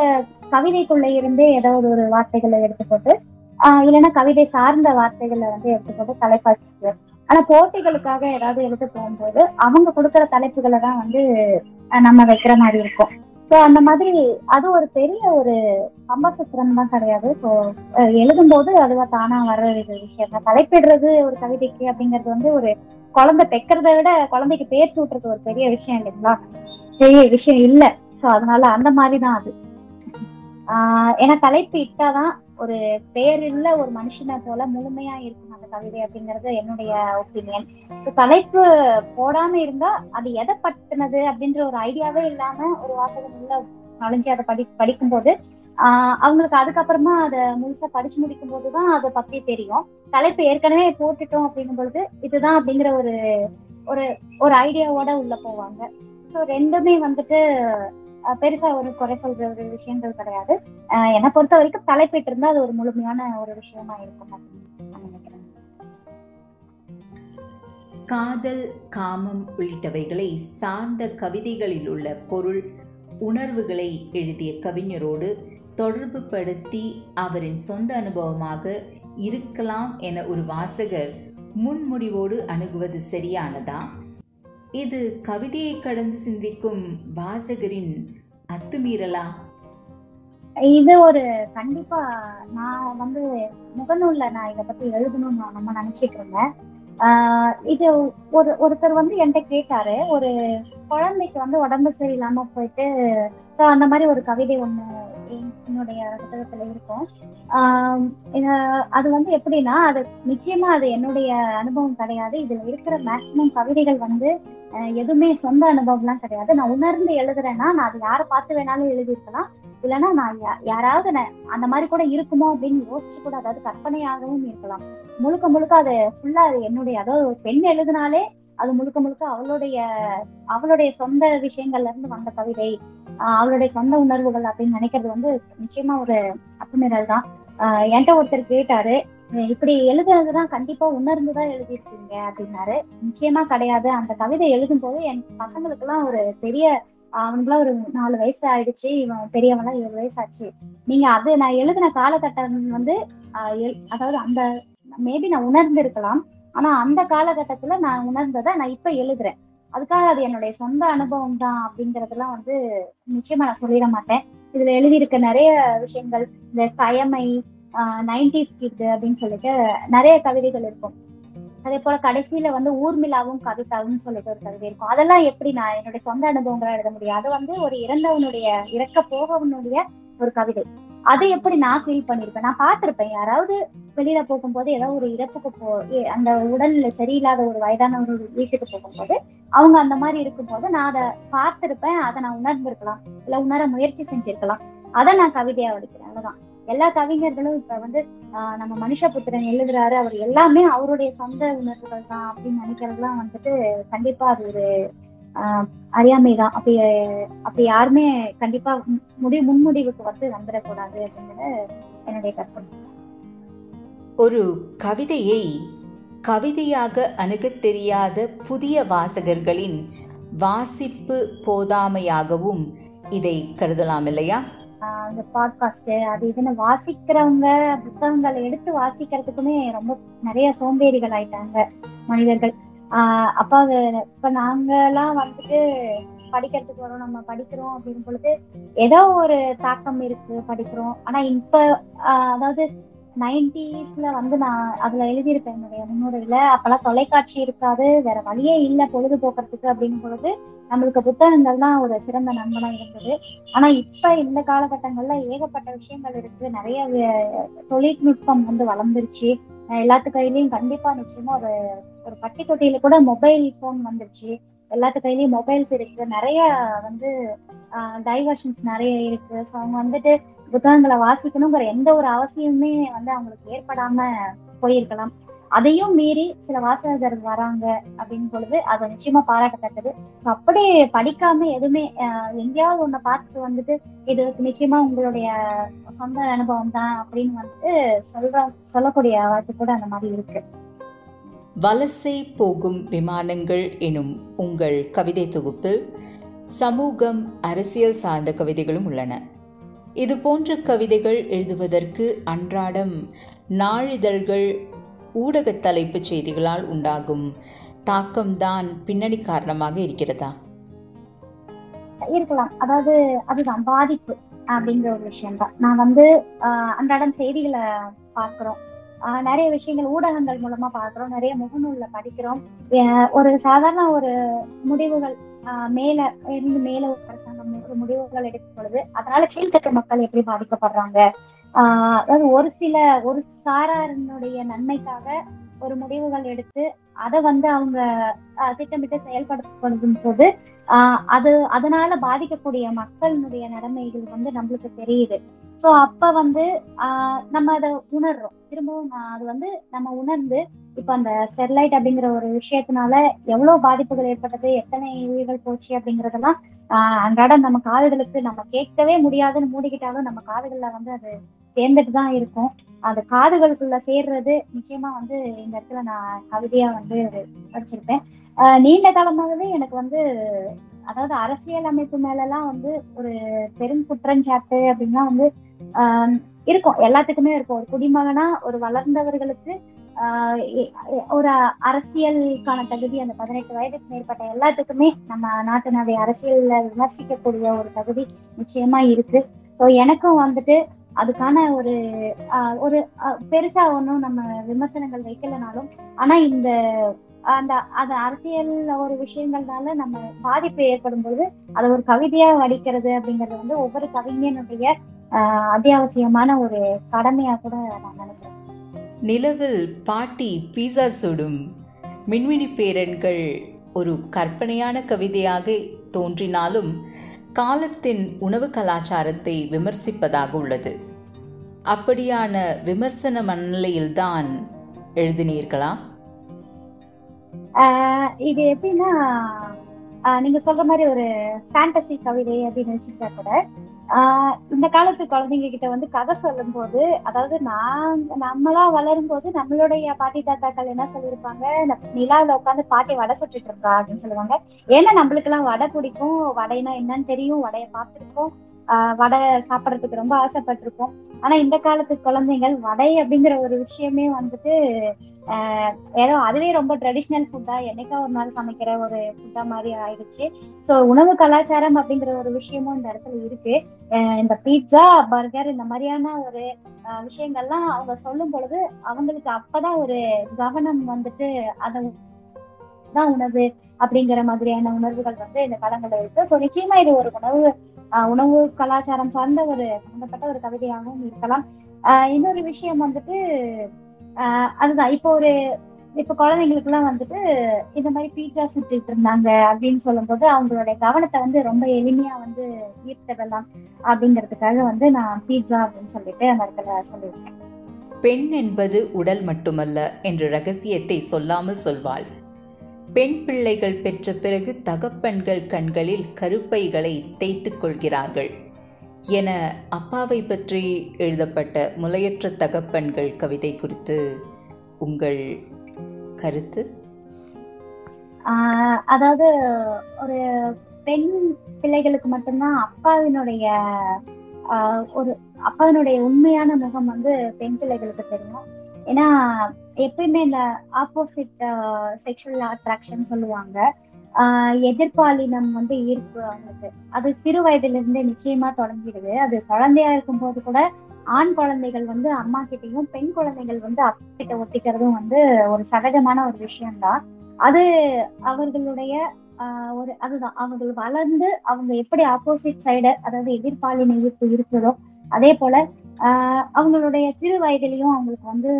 கவிதைக்குள்ள இருந்தே ஏதாவது ஒரு வார்த்தைகளை எடுத்து போட்டு ஆஹ் இல்லைன்னா கவிதை சார்ந்த வார்த்தைகளை வந்து எடுத்து போட்டு தலைப்பாச்சு ஆனா போட்டிகளுக்காக ஏதாவது எழுத போகும்போது அவங்க கொடுக்குற தலைப்புகளை தான் வந்து அஹ் நம்ம வைக்கிற மாதிரி இருக்கும். ஸோ அந்த மாதிரி அது ஒரு பெரிய ஒரு சம்பசத்திரம் தான் கிடையாது. ஸோ எழுதும்போது அதுவா தானா வர்ற ஒரு விஷயம் தான். தலைப்பிடுறது ஒரு கவிதைக்கு அப்படிங்கிறது வந்து ஒரு குழந்தை பெக்கிறத விட குழந்தைக்கு பேர் சூட்டுறது ஒரு பெரிய விஷயம் இல்லைங்களா? பெரிய விஷயம் இல்ல. ஸோ அதனால அந்த மாதிரி தான் அது. ஆஹ் ஏன்னா தலைப்பு இட்டாதான் ஒரு பேரில்ல ஒரு மனுஷனை போல முழுமையா இருக்கும் அந்த கவிதை அப்படிங்கறது என்னுடைய ஒப்பீனியன் தலைப்பு போடாம இருந்தா அது எதை பட்டினது அப்படின்ற ஒரு ஐடியாவே இல்லாம ஒரு வாசகம் உள்ள நுழைஞ்சு அதை படி படிக்கும்போது ஆஹ் அவங்களுக்கு அதுக்கப்புறமா அதை முழுசா படிச்சு முடிக்கும் போதுதான் அதை பத்தி தெரியும். தலைப்பு ஏற்கனவே போட்டுட்டோம் அப்படிங்கும் பொழுது இதுதான் அப்படிங்கிற ஒரு ஒரு ஒரு ஐடியாவோட உள்ள போவாங்க. ஸோ ரெண்டுமே வந்துட்டு பெருசா ஒரு குறை சொல்ற ஒரு விஷயங்கள் கிடையாது. என்னை பொறுத்த வரைக்கும் தலைப்பிட்டு இருந்தா அது ஒரு முழுமையான ஒரு விஷயமா இருக்கும் அப்படின்னு நினைக்கிறேன். காதல் காமம் உள்ளிட்டவைகளை சார்ந்த கவிதைகளில் உள்ள பொருள் உணர்வுகளை எழுதிய கவிஞரோடு தொடர்பு படுத்தி அவரின் சொந்த அனுபவமாக இருக்கலாம் என ஒரு வாசகர் முன்முடிவோடு அணுகுவது சரியானதா? இது கவிதையை கடந்து சிந்திக்கும் வாசகரின் அத்துமீறலா? இது ஒரு கண்டிப்பா நான் வந்து முகநூல்ல நான் இதை பத்தி எழுதணும்னு நான் நம்ம நினைச்சிட்டு இருந்தேன். ஆஹ் இது ஒரு ஒருத்தர் வந்து என்கிட்ட கேட்டாரு ஒரு குழந்தைக்கு வந்து உடம்பு சரியில்லாம போயிட்டு ஸோ அந்த மாதிரி ஒரு கவிதை ஒண்ணு என்னுடைய புத்தகத்துல இருக்கும். ஆஹ் அது வந்து எப்படின்னா அது நிச்சயமா அது என்னுடைய அனுபவம் கிடையாது. இதுல இருக்கிற மேக்சிமம் கவிதைகள் வந்து அஹ், எதுவுமே சொந்த அனுபவம்லாம் கிடையாது. நான் உணர்ந்து எழுதுறேன்னா நான் அது யாரை பார்த்து வேணாலும் எழுதியிருக்கலாம். இல்லைன்னா நான் யா- யாராவது அந்த மாதிரி கூட இருக்குமோ அப்படின்னு யோசிச்சு கூட அதாவது கற்பனையாகவும் இருக்கலாம். முழுக்க முழுக்க அது ஃபுல்லா அது என்னுடைய அதாவது ஒரு பெண் எழுதினாலே அது முழுக்க முழுக்க அவளுடைய அவளுடைய சொந்த விஷயங்கள்ல இருந்து வந்த கவிதை அவளுடைய சொந்த உணர்வுகள் அப்படின்னு நினைக்கிறது வந்து நிச்சயமா ஒரு அத்துமீறல் தான். ஆஹ் என்கிட்ட ஒருத்தர் கேட்டாரு இப்படி எழுதுறதுதான் கண்டிப்பா உணர்ந்துதான் எழுதியிருக்கீங்க அப்படின்னாரு. நிச்சயமா கிடையாது. அந்த கவிதை எழுதும் போது என் பசங்களுக்கெல்லாம் ஒரு பெரிய அவனுக்குலாம் ஒரு நாலு வயசு ஆயிடுச்சு. இவன் பெரியவன்லாம் ஏழு வயசு ஆச்சு நீங்க அது நான் எழுதின காலகட்டம் வந்து அதாவது அந்த மேபி நான் உணர்ந்து இருக்கலாம் ஆனா அந்த காலகட்டத்துல நான் உணர்ந்ததை நான் இப்ப எழுதுறேன். அதுக்காக அது என்னுடைய சொந்த அனுபவம் தான் அப்படிங்கறதெல்லாம் வந்து நிச்சயமா நான் சொல்லிட மாட்டேன். இதுல எழுதியிருக்க நிறைய விஷயங்கள் இந்த கயமை நைன்டிஸ் கிட் அப்படின்னு சொல்லிட்டு நிறைய கவிதைகள் இருக்கும். அதே போல கடைசியில வந்து ஊர்மிளாவும் கவிதாவும் சொல்லிட்டு ஒரு கவிதை இருக்கும். அதெல்லாம் எப்படி நான் என்னுடைய சொந்த அனுபவங்களா எழுத முடியும்? அது வந்து ஒரு இறந்தவனுடைய இறக்க போகவனுடைய ஒரு கவிதை. அதை எப்படி நான் ஃபீல் பண்ணிருப்பேன்? நான் பார்த்திருப்பேன். யாராவது வெளியில போகும்போது ஏதோ ஒரு இறப்புக்கு போ அந்த உடல்நிலை சரியில்லாத ஒரு வயதானவர் வீட்டுக்கு போகும்போது அவங்க அந்த மாதிரி இருக்கும்போது நான் அதை பார்த்திருப்பேன். அதை நான் உணர்ந்திருக்கலாம். இல்ல உணர முயற்சி செஞ்சிருக்கலாம். அதை நான் கவிதையா வடிக்கிறேன். அவ்வளவுதான். எல்லா கவிஞர்களும் இப்ப வந்து நம்ம மனுஷ புத்திரன் எழுதுறாரு. அவர் எல்லாமே அவருடைய சொந்த உணர்வுகள் தான் அப்படின்னு நினைக்கிறதுலாம் வந்துட்டு கண்டிப்பா அது ஒரு அறியாமை தான் அப்படி அப்படி யாருமே கண்டிப்பா முடிவு முன்முடிவுக்கு வந்து வந்துடக்கூடாது அப்படிங்கிறது என்னுடைய கருத்து ஒரு கவிதையை கவிதையாக அணுகத் தெரியாத புதிய வாசகர்களின் வாசிப்பு போதாமையாகவும் இதை கருதலாம் இல்லையா? இந்த பாட்காஸ்ட் அது இதுன்னு வாசிக்கிறவங்க புத்தகங்களை எடுத்து வாசிக்கிறதுக்குமே ரொம்ப நிறைய சோம்பேறிகள் ஆயிட்டாங்க மனிதர்கள். ஆஹ் அப்பா இப்ப நாங்கெல்லாம் வந்துட்டு படிக்கிறதுக்கு வரோம் நம்ம படிக்கிறோம் அப்படின் பொழுது ஏதோ ஒரு தாக்கம் இருக்கு படிக்கிறோம். ஆனா இப்ப ஆஹ் அதாவது நைன்டிஸ்ல வந்து நான் அதுல எழுதியிருப்பேன் என்னுடைய முன்னுரையில. அப்பெல்லாம் தொலைக்காட்சி இருக்காது வேற வழியே இல்லை பொழுதுபோக்குறதுக்கு அப்படிங்கும் பொழுது நம்மளுக்கு புத்தகங்கள் தான் ஒரு சிறந்த நண்பனா இருந்தது. ஆனா இப்ப இந்த காலகட்டங்கள்ல ஏகப்பட்ட விஷயங்கள் இருக்கு. நிறைய தொழில்நுட்பம் வந்து வளர்ந்துருச்சு. எல்லாத்து கையிலயும் கண்டிப்பா நிச்சயமா ஒரு ஒரு பட்டி தொட்டியில கூட மொபைல் போன் வந்துருச்சு. எல்லாத்து கையிலயும் மொபைல்ஸ் இருக்கு. நிறைய வந்து டைவர்ஷன்ஸ் நிறைய இருக்கு. ஸோ அவங்க வந்துட்டு புத்தகங்களை வாசிக்கணுங்கிற எந்த ஒரு அவசியமுமே வந்து அவங்களுக்கு ஏற்படாம போயிருக்கலாம். அதையும் மீறி சில வாசகர்கள் வராங்க அப்படின்னு பொழுது அது நிச்சயமா பாராட்டத்தக்கது. ஸோ அப்படி படிக்காம எதுவுமே ஆஹ் எங்கேயாவது ஒன்ன பார்த்துட்டு வந்துட்டு இது நிச்சயமா உங்களுடைய சொந்த அனுபவம் தான் அப்படின்னு வந்துட்டு சொல்ற சொல்லக்கூடிய வாய்ப்பு கூட அந்த மாதிரி இருக்கு. வலசை போகும் விமானங்கள் எனும் உங்கள் கவிதை தொகுப்பில் சமூகம் அரசியல் சார்ந்த கவிதைகளும் உள்ளன. இது போன்ற கவிதைகள் எழுதுவதற்கு அன்றாடம் நாளிதழ்கள் ஊடக தலைப்புச் செய்திகளால் உண்டாகும் தாக்கம்தான் பின்னணி காரணமாக இருக்கிறதா? இருக்கலாம். அதாவது அதுதான் பாதிப்பு அப்படிங்கிற ஒரு விஷயம் தான் நான் வந்து அன்றாடம் செய்திகளை பார்க்கிறோம். நிறைய விஷயங்கள் ஊடகங்கள் மூலமா பாக்குறோம் நிறைய முகநூல்ல படிக்கிறோம். அஹ் ஒரு சாதாரண ஒரு முடிவுகள் ஆஹ் மேல இருந்து மேல ஒரு அரசாங்கம் ஒரு முடிவுகள் எடுக்கும் பொழுது அதனால கீழ்த்தட்டு மக்கள் எப்படி பாதிக்கப்படுறாங்க? ஆஹ் அதாவது ஒரு சில ஒரு சாராரினுடைய நன்மைக்காக ஒரு முடிவுகள் எடுத்து அதை வந்து அவங்க ஆஹ் திட்டமிட்டு செயல்படுத்தும் போது ஆஹ் அது அதனால பாதிக்கக்கூடிய மக்களினுடைய நிலைமைகள் வந்து நம்மளுக்கு தெரியுது. சோ அப்ப வந்து ஆஹ் நம்ம அதை உணர்றோம். திரும்பவும் நான் அது வந்து நம்ம உணர்ந்து இப்ப அந்த ஸ்டெர்லைட் அப்படிங்கிற ஒரு விஷயத்தினால எவ்வளவு பாதிப்புகள் ஏற்பட்டது எத்தனை உயிர்கள் போச்சு அப்படிங்கறதெல்லாம் ஆஹ் அன்றாடம் நம்ம காதுகளுக்கு நம்ம கேட்கவே முடியாதுன்னு மூடிக்கிட்டாலும் நம்ம காதுகள்ல வந்து அது சேர்ந்துட்டு தான் இருக்கும். அது காதுகளுக்குள்ள சேர்றது நிச்சயமா வந்து இந்த இடத்துல நான் கவிதையா வந்து படிச்சிருப்பேன். நீண்ட காலமாகவே எனக்கு வந்து அதாவது அரசியல் அமைப்பு மேலலாம் வந்து ஒரு பெரும் குற்றஞ்சாட்டு அப்படின்னா வந்து ஆஹ் இருக்கும். எல்லாத்துக்குமே இருக்கும். ஒரு குடிமகனா ஒரு வளர்ந்தவர்களுக்கு ஆஹ் ஒரு அரசியலுக்கான தகுதி அந்த பதினெட்டு வயதுக்கு மேற்பட்ட எல்லாத்துக்குமே நம்ம நாட்டினுடைய அரசியல்ல விமர்சிக்கக்கூடிய ஒரு தகுதி நிச்சயமா இருக்கு. ஸோ எனக்கும் வந்துட்டு அதுக்கான ஒரு ஆஹ் ஒரு பெருசா ஒன்றும் நம்ம விமர்சனங்கள் வைக்கலனாலும் ஆனா இந்த அந்த அது அரசியல் ஒரு விஷயங்கள்னால நம்ம பாதிப்பு ஏற்படும் பொழுது அதை ஒரு கவிதையா வடிக்கிறது அப்படிங்கிறது வந்து ஒவ்வொரு கவிஞனுடைய ஆஹ் அத்தியாவசியமான ஒரு கடமையா கூட நான் நினைக்கிறேன். நிலவில் பாட்டி பீஸா சுடும் மின்மினி பேரன்கள் ஒரு கற்பனையான கவிதையாக தோன்றினாலும் காலத்தின் உணவு கலாச்சாரத்தை விமர்சிப்பதாக உள்ளது. அப்படியான விமர்சன மனநிலையில்தான் எழுதினீர்களா? இது எப்படின்னா நீங்க சொல்ற மாதிரி ஒரு ஃபேண்டசி கவிதை அப்படின்னு வச்சுக்கிட்டா கூட ஆஹ் இந்த காலத்து குழந்தைங்க கிட்ட வந்து கதை சொல்லும் போது அதாவது நான் நம்மளா வளரும் போது நம்மளுடைய பாட்டி தாத்தாக்கள் என்ன சொல்லியிருப்பாங்க? நிலாவில உட்காந்து பாட்டி வடை சுட்டுட்டு இருக்கா அப்படின்னு சொல்லுவாங்க. ஏன்னா நம்மளுக்கு எல்லாம் வடை பிடிக்கும். வடைனா என்னன்னு தெரியும். வடையை பார்த்துருக்கோம் ஆஹ் வடை சாப்பிடறதுக்கு ரொம்ப ஆசைப்பட்டிருப்போம். ஆனா இந்த காலத்து குழந்தைகள் வடை அப்படிங்கிற ஒரு விஷயமே வந்துட்டு ஏதோ அதுவே ரொம்ப ட்ரெடிஷ்னல் ஃபுட்டா என்னைக்கா ஒரு நாள் சமைக்கிற ஒரு ஃபுட்டா மாதிரி ஆயிடுச்சு. ஸோ உணவு கலாச்சாரம் அப்படிங்கிற ஒரு விஷயமும் இந்த இடத்துல இருக்கு. இந்த பீட்சா பர்கர் இந்த மாதிரியான ஒரு விஷயங்கள்லாம் அவங்க சொல்லும் பொழுது அவங்களுக்கு அப்பதான் ஒரு கவனம் வந்துட்டு அதை தான் உணவு அப்படிங்கிற மாதிரியான உணர்வுகள் வந்து இந்த காலங்களில் இருக்கு. ஸோ நிச்சயமா இது ஒரு உணவு உணவு கலாச்சாரம் சார்ந்த ஒரு சம்பந்தப்பட்ட ஒரு கவிதையாகவும் இருக்கலாம். இன்னொரு விஷயம் வந்துட்டு அதுதான். இப்போ ஒரு இப்ப குழந்தைங்களுக்கு எல்லாம் வந்துட்டு இந்த மாதிரி பீட்சா சுட்டுட்டு இருந்தாங்க அப்படின்னு சொல்லும்போது அவங்களுடைய கவனத்தை வந்து ரொம்ப எளிமையா வந்து ஈர்த்ததெல்லாம் அப்படிங்கிறதுக்காக வந்து நான் பீட்சா அப்படின்னு சொல்லிட்டு அந்த இடத்துல சொல்லியிருக்கேன். பெண் என்பது உடல் மட்டுமல்ல என்ற ரகசியத்தை சொல்லாமல் சொல்வாள். பெண் பிள்ளைகள் பெற்ற பிறகு தகப்பன்கள் கண்களில் கருப்பைகளை தேய்த்துக் கொள்கிறார்கள். என அப்பாவை பற்றி எழுதப்பட்ட முலையற்ற தகப்பன்கள் கவிதை குறித்து உங்கள் கருத்து? ஆஹ் அதாவது ஒரு பெண் பிள்ளைகளுக்கு மட்டும்தான் அப்பாவினுடைய ஆஹ் ஒரு அப்பாவினுடைய உண்மையான முகம் வந்து பெண் பிள்ளைகளுக்கு தெரியும். ஏன்னா எப்பயுமே இந்த ஆப்போசிட் செக்ஷுவல் அட்ராக்ஷன் சொல்லுவாங்க. ஆஹ் எதிர்பாலினம் வந்து ஈர்ப்பு அவங்களுக்கு அது சிறு வயதுல இருந்தே நிச்சயமா தொடங்கிடுது. அது குழந்தையா இருக்கும் போது கூட ஆண் குழந்தைகள் வந்து அம்மா கிட்டையும் பெண் குழந்தைகள் வந்து அப்பா கிட்ட ஒட்டிக்கிறதும் வந்து ஒரு சகஜமான ஒரு விஷயம்தான். அது அவர்களுடைய ஒரு அதுதான். அவங்க வளர்ந்து அவங்க எப்படி ஆப்போசிட் சைடு அதாவது எதிர்பாலின ஈர்ப்பு இருக்குதோ அதே போல ஆஹ் அவங்களுடைய சிறு வயதிலையும் அவங்களுக்கு வந்து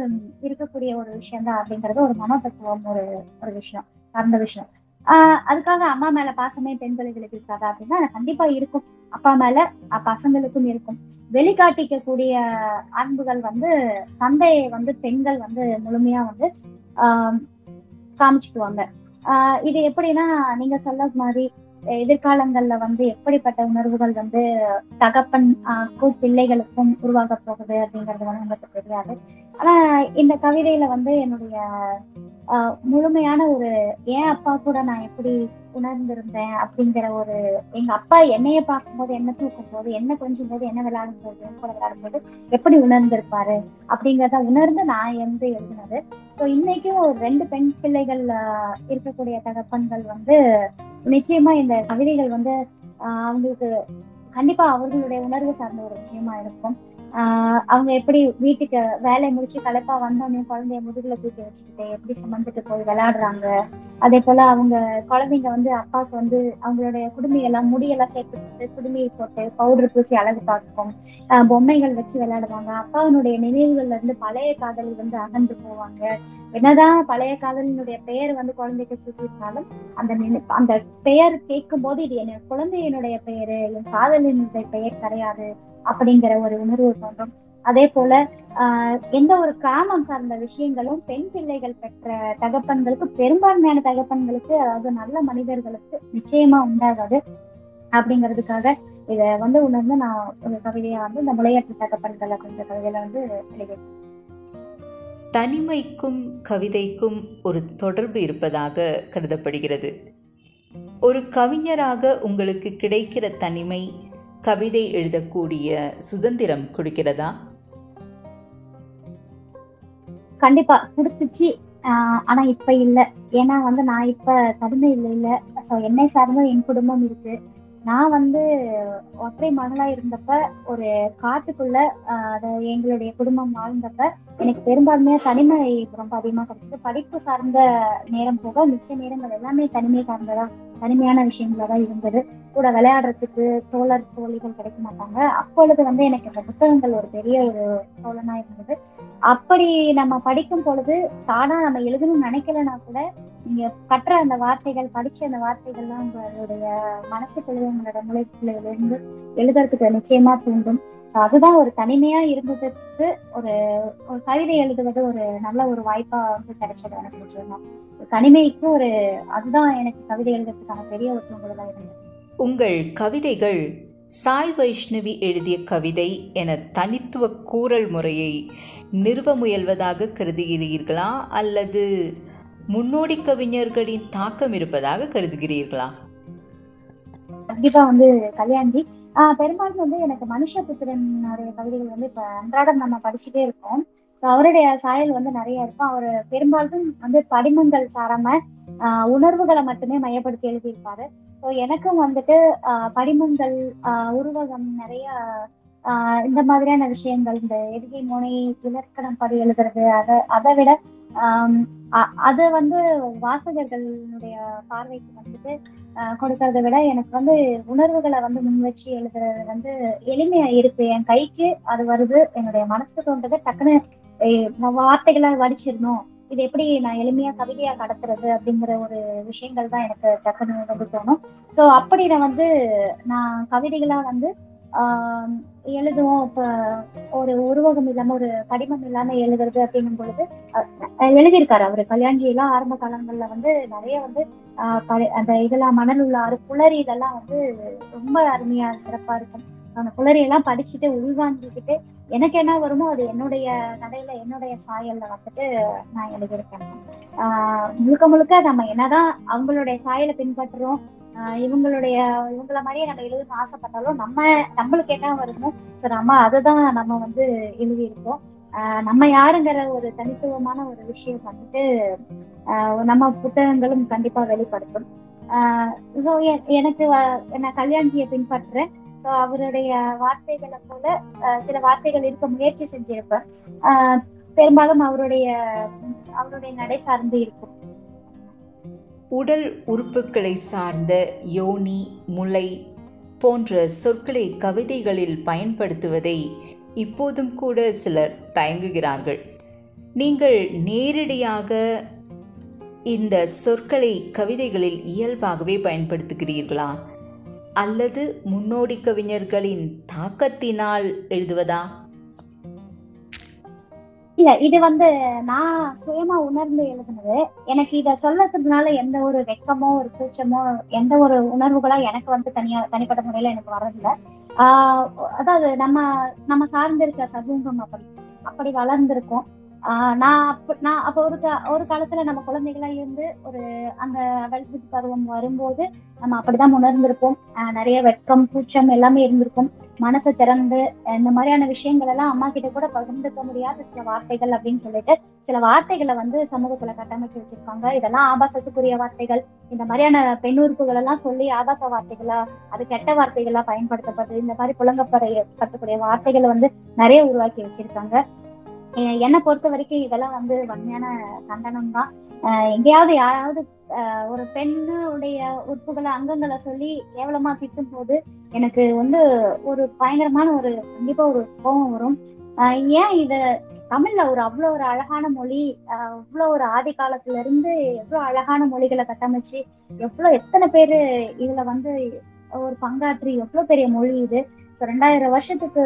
இருக்கக்கூடிய ஒரு விஷயம் தான் அப்படிங்கிறது ஒரு மனோதத்துவம் ஒரு ஒரு விஷயம் சார்ந்த விஷயம். ஆஹ் அதுக்காக அம்மா மேல பாசமே பெண் பிள்ளைகளுக்கு இருக்காதா அப்படின்னா கண்டிப்பா இருக்கும். அப்பா மேல பசங்களுக்கும் இருக்கும். வெளிக்காட்டிக்கக்கூடிய அன்புகள் வந்து தந்தையை வந்து பெண்கள் வந்து முழுமையா வந்து ஆஹ் காமிச்சுக்குவாங்க. ஆஹ் இது எப்படின்னா நீங்க சொல்ல மாதிரி எதிர்காலங்கள்ல வந்து எப்படிப்பட்ட உணர்வுகள் வந்து தகப்பன் பிள்ளைகளுக்கும் உருவாக போகுது அப்படிங்கிறது வந்து நமக்கு தெரியாது. ஆனா இந்த கவிதையில வந்து என்னுடைய முழுமையான ஒரு என் அப்பா கூட நான் எப்படி உணர்ந்திருந்தேன்? அப்படிங்கிற ஒரு எங்க அப்பா என்னைய பார்க்கும்போது என்ன தூக்கும் போது என்ன கொஞ்சம் போது என்ன விளையாடும் போது என் கூட விளையாடும் போது எப்படி உணர்ந்திருப்பாரு அப்படிங்கிறத உணர்ந்து நான் வந்து எழுதினது. ஸோ இன்னைக்கும் ஒரு ரெண்டு பெண் பிள்ளைகள் இருக்கக்கூடிய தகப்பன்கள் வந்து நிச்சயமா இந்த கவிதைகள் வந்து ஆஹ் அவங்களுக்கு கண்டிப்பா அவர்களுடைய உணர்வு சார்ந்த ஒரு விஷயமா இருக்கும். ஆஹ் அவங்க எப்படி வீட்டுக்கு வேலையை முடிச்சு களைப்பா வந்தோடனே குழந்தைய முதுகுல தூக்கி வச்சுக்கிட்டு எப்படி சுமந்துட்டு போய் விளையாடுறாங்க? அதே போல அவங்க குழந்தைங்க வந்து அப்பாவுக்கு வந்து அவங்களுடைய குடுமையெல்லாம் முடியெல்லாம் சேர்த்து குடுமையை போட்டு பவுடர் பூசி அழகு பார்க்கும். ஆஹ் பொம்மைகள் வச்சு விளையாடுவாங்க. அப்பாவினுடைய நினைவுகள்ல இருந்து பழைய காதலி வந்து அகன்று போவாங்க. என்னதான் பழைய காதலினுடைய பெயர் வந்து குழந்தைக்கு சுட்டிருந்தாலும் அந்த அந்த பெயர் கேட்கும் போது இது என் குழந்தையினுடைய பெயரு என் காதலினுடைய பெயர் கிடையாது. அப்படிங்கிற ஒரு உணர்வு தோன்றும். அதே போல ஆஹ் எந்த ஒரு காமம் சார்ந்த விஷயங்களும் பெண் பிள்ளைகள் பெற்ற தகப்பன்களுக்கு பெரும்பான்மையான தகப்பன்களுக்கு அதாவது நல்ல மனிதர்களுக்கு நிச்சயமா உண்டாகாது. அப்படிங்கிறதுக்காக இத வந்து உணர்ந்து நான் ஒரு கவிதையை வந்து இந்த முளையாற்று தகப்பன்கள் அப்படின்ற கவிதையில வந்து எழுதியிருக்கேன். தனிமைக்கும் கவிதைக்கும் ஒரு தொடர்பு இருப்பதாக கருதப்படுகிறது. ஒரு கவிஞராக உங்களுக்கு கிடைக்கிற தனிமை கவிதை எழுதக்கூடிய சுதந்திரம் கொடுக்கிறதா? கண்டிப்பா கொடுத்துச்சு. ஆஹ் ஆனா இப்ப இல்ல. ஏன்னா வந்து நான் இப்ப தனிமையில இல்ல என்னை சார்ந்த என் குடும்பம் இருக்கு. நான் வந்து ஒற்றை மகளா இருந்தப்ப ஒரு காட்டுக்குள்ள அது அதாவது எங்களுடைய குடும்பம் வாழ்ந்தப்ப எனக்கு பெரும்பான்மையா தனிமை ரொம்ப அதிகமா கிடைச்சது. படிப்பு சார்ந்த நேரம் போக மிச்ச நேரங்கள் எல்லாமே தனிமை சார்ந்ததா தனிமையான விஷயங்களா தான் இருந்தது. கூட விளையாடுறதுக்கு தோழர் தோழிகள் கிடைக்க மாட்டாங்க. அப்பொழுது வந்து எனக்கு இந்த புத்தகங்கள் ஒரு பெரிய ஒரு தோழனா இருந்தது. அப்படி நம்ம படிக்கும் பொழுது தானா நம்ம எழுதணும்னு நினைக்கலனா கூட நீங்க கற்ற அந்த வார்த்தைகள் படிச்ச அந்த வார்த்தைகள்லாம் உங்களுடைய மனசுக்குள்ள உங்களோட மூளைக்குள்ள இருந்து எழுதுறதுக்கு நிச்சயமா தூண்டும். அதுதான் ஒரு தனிமையா இருந்ததுக்கு ஒரு ஒரு கவிதை எழுதுவது ஒரு நல்ல ஒரு வாய்ப்பா வந்து கிடைச்சது எனக்கு நிச்சயமா. தனிமைக்கு ஒரு அதுதான் எனக்கு கவிதை எழுதுறதுக்கான பெரிய ஒரு தூண்டுதலா இருந்தது. உங்கள் கவிதைகள் சாய் வைஷ்ணவி எழுதிய கவிதை என தனித்துவ கூறல் முறையை நிறுவ முயல்வதாக கருதுகிறீர்களா அல்லது முன்னோடி கவிஞர்களின் தாக்கம் இருப்பதாக கருதுகிறீர்களா? கண்டிப்பா வந்து கல்யாண்ஜி ஆஹ் பெரும்பாலும் வந்து எனக்கு மனுஷபுத்திரனுடைய கவிதைகள் வந்து இப்ப அன்றாடம் நம்ம படிச்சுட்டே இருக்கோம். அவருடைய சாயல் வந்து நிறைய இருக்கும். அவர் பெரும்பாலும் வந்து படிமங்கள் சாராம ஆஹ் உணர்வுகளை மட்டுமே மையப்படுத்தி எழுதியிருப்பாரு. ஸோ எனக்கும் வந்துட்டு ஆஹ் படிமங்கள் ஆஹ் உருவகம் நிறைய ஆஹ் இந்த மாதிரியான விஷயங்கள் இந்த எதுகை முனை இலக்கணம் படி எழுதுறது அதை அதை விட அது வந்து வாசகர்களுடைய பார்வைக்கு வந்துட்டு கொடுக்கறத விட எனக்கு வந்து உணர்வுகளை வந்து முன் வச்சு எழுதுறது வந்து எளிமையா இருக்கு. என் கைக்கு அது வருது. என்னுடைய மனசு தோன்றது டக்குன்னு வார்த்தைகளா வடிச்சிடணும். இது எப்படி நான் எளிமையா கவிதையா கடத்துறது அப்படிங்கிற ஒரு விஷயங்கள் தான் எனக்கு டக்குன்னு வந்து தோணும். ஸோ அப்படி நான் வந்து நான் கவிதைகளா வந்து எழுதுவோம். இப்ப ஒரு உருவகம் இல்லாம ஒரு படிமம் இல்லாம எழுதுறது அப்படிங்கும் பொழுது எழுதியிருக்காரு அவரு. கல்யாண்ஜி எல்லாம் ஆரம்ப காலங்கள்ல வந்து நிறைய வந்து ஆஹ் அந்த இதெல்லாம் மணல் உள்ளாறு புலரி இதெல்லாம் வந்து ரொம்ப அருமையா சிறப்பா இருக்கும். அந்த குளரியெல்லாம் படிச்சுட்டு உள்வாங்கிக்கிட்டு எனக்கு என்ன வருமோ அது என்னுடைய நடையில என்னுடைய சாயல்ல வந்துட்டு நான் எழுதியிருக்கேன். ஆஹ் முழுக்க முழுக்க நம்ம என்னதான் அவங்களுடைய சாயலை பின்பற்றுறோம் இவங்களுடைய இவங்கள மாதிரியே நம்ம எழுதணும்னு ஆசைப்பட்டாலும் நம்ம நம்மளுக்கு என்ன வருமோ ஸோ நம்ம அதுதான் நம்ம வந்து எழுதியிருக்கோம். நம்ம யாருங்கிற ஒரு தனித்துவமான ஒரு விஷயம் வந்துட்டு நம்ம புத்தகங்களும் கண்டிப்பா வெளிப்படுத்தும். ஸோ எனக்கு நான் கல்யாண்ஜியை பின்பற்றுறேன். ஸோ அவருடைய வார்த்தைகளை போல சில வார்த்தைகள் இருக்க முயற்சி செஞ்சிருப்பேன். பெரும்பாலும் அவருடைய அவருடைய நடை சார்ந்து இருக்கும். உடல் உறுப்புகளை சார்ந்த யோனி முளை போன்ற சொற்களை கவிதைகளில் பயன்படுத்துவதை இப்போதும் கூட சிலர் தயங்குகிறார்கள். நீங்கள் நேரடியாக இந்த சொற்களை கவிதைகளில் இயல்பாகவே பயன்படுத்துகிறீர்களா? அல்லது முன்னோடி கவிஞர்களின் தாக்கத்தினால் எழுதுவதா? இல்ல இது வந்து நான் சுயமா உணர்ந்து எழுதுனது. எனக்கு இத சொல்லறதுனால எந்த ஒரு வெக்கமோ ஒரு கூச்சமோ எந்த ஒரு உணர்வுகளா எனக்கு வந்து தனியா தனிப்பட்ட முறையில எனக்கு வர்றதில்ல. ஆஹ் அதாவது நம்ம நம்ம சார்ந்திருக்க சமூகம் அப்படி அப்படி வளர்ந்திருக்கோம். நான் அப்ப நான் அப்ப ஒரு ஒரு காலத்துல நம்ம குழந்தைகளா இருந்து ஒரு அந்த அடல்ட் பருவம் வரும்போது நம்ம அப்படிதான் உணர்ந்திருப்போம். நிறைய வெட்கம் கூச்சம் எல்லாமே இருந்திருக்கும். மனசை திறந்து இந்த மாதிரியான விஷயங்கள் எல்லாம் அம்மா கிட்ட கூட பகிர்ந்துக்க முடியாத சில வார்த்தைகள் அப்படின்னு சொல்லிட்டு சில வார்த்தைகளை வந்து சமூகத்துல கட்டமைச்சு வச்சிருக்காங்க இதெல்லாம் ஆபாசத்துக்குரிய வார்த்தைகள். இந்த மாதிரியான பெண் உறுப்புகள் எல்லாம் சொல்லி ஆபாச வார்த்தைகளா அது கெட்ட வார்த்தைகளா பயன்படுத்தப்படுது இந்த மாதிரி புலங்கப்படக்கூடிய வார்த்தைகளை வந்து நிறைய உருவாக்கி வச்சிருக்காங்க. என்னை பொறுத்த வரைக்கும் இதெல்லாம் வந்து வன்மையான கண்டனம் தான் எங்கேயாவது யாராவது ஒரு பெண்ணுடைய உறுப்புகளை அங்கங்களை சொல்லி கேவலமா திட்டும் போது எனக்கு வந்து ஒரு பயங்கரமான ஒரு கண்டிப்பா ஒரு கோபம் வரும். ஏன் இத தமிழ்ல ஒரு அவ்வளோ ஒரு அழகான மொழி அவ்வளோ ஒரு ஆதி காலத்துல இருந்து எவ்வளோ அழகான மொழிகளை கட்டமைச்சு எவ்வளோ எத்தனை பேரு இதுல வந்து ஒரு பங்காற்றி எவ்வளோ பெரிய மொழி இது. ஸோ ரெண்டாயிரம் வருஷத்துக்கு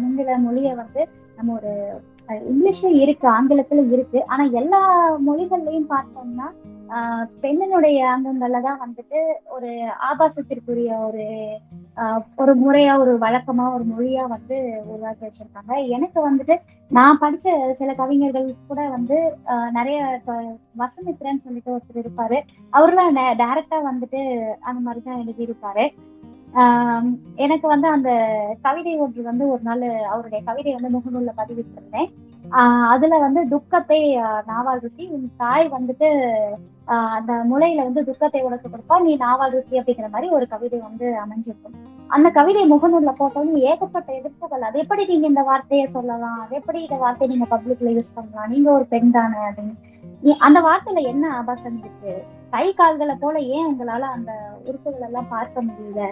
முந்தின மொழியை வந்து நம்ம ஒரு இங்கிலீஷும் இருக்கு ஆங்கிலத்துல இருக்கு. ஆனா எல்லா மொழிகள்லயும் பார்த்தோம்னா ஆஹ் பெண்ணினுடைய அங்கங்கள்ல தான் வந்துட்டு ஒரு ஆபாசத்திற்குரிய ஒரு ஆஹ் ஒரு முறையா ஒரு வழக்கமா ஒரு மொழியா வந்து உருவாக்கி வச்சிருக்காங்க. எனக்கு வந்துட்டு நான் படிச்ச சில கவிஞர்கள் கூட வந்து ஆஹ் நிறைய வசமித்திரன்னு சொல்லிட்டு ஒருத்தர் இருப்பாரு. அவர்லாம் டைரக்டா வந்துட்டு அந்த மாதிரிதான் எழுதியிருப்பாரு. எனக்கு வந்து அந்த கவிதை ஒன்று வந்து ஒரு நாள் அவருடைய கவிதை வந்து முகநூல்ல பதிவிட்டிருந்தேன். ஆஹ் அதுல வந்து துக்கத்தை நாவால் ருசி உன் தாய் வந்துட்டு அந்த முளையில வந்து துக்கத்தை உனக்கு கொடுப்பா நீ நாவால் ருசி அப்படிங்கிற மாதிரி ஒரு கவிதை வந்து அமைஞ்சிருக்கும் அந்த கவிதை முகநூல்ல போட்டோன்னு ஏகப்பட்ட எதிர்ப்புகள். அது எப்படி நீங்க இந்த வார்த்தையை சொல்லலாம்? அது எப்படி இந்த வார்த்தையை நீங்க பப்ளிக்ல யூஸ் பண்ணலாம்? நீங்க ஒரு பெண் தானே அப்படின்னு. அந்த வார்த்தையில என்ன ஆபாசம் இருக்கு? கை கால்களை போல ஏன் உங்களால அந்த உறுப்புகள் எல்லாம் பார்க்க முடியல?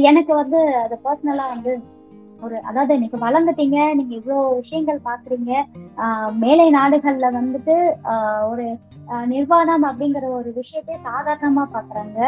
எனக்கு வந்து அது பர்சனலா வந்து ஒரு அதாவது இன்னைக்கு வளர்ந்துட்டீங்க நீங்க இவ்வளவு விஷயங்கள் பாக்குறீங்க. ஆஹ் மேலை நாடுகள்ல வந்துட்டு ஆஹ் ஒரு நிர்வாணம் அப்படிங்கிற ஒரு விஷயத்தை சாதாரணமா பாக்குறாங்க.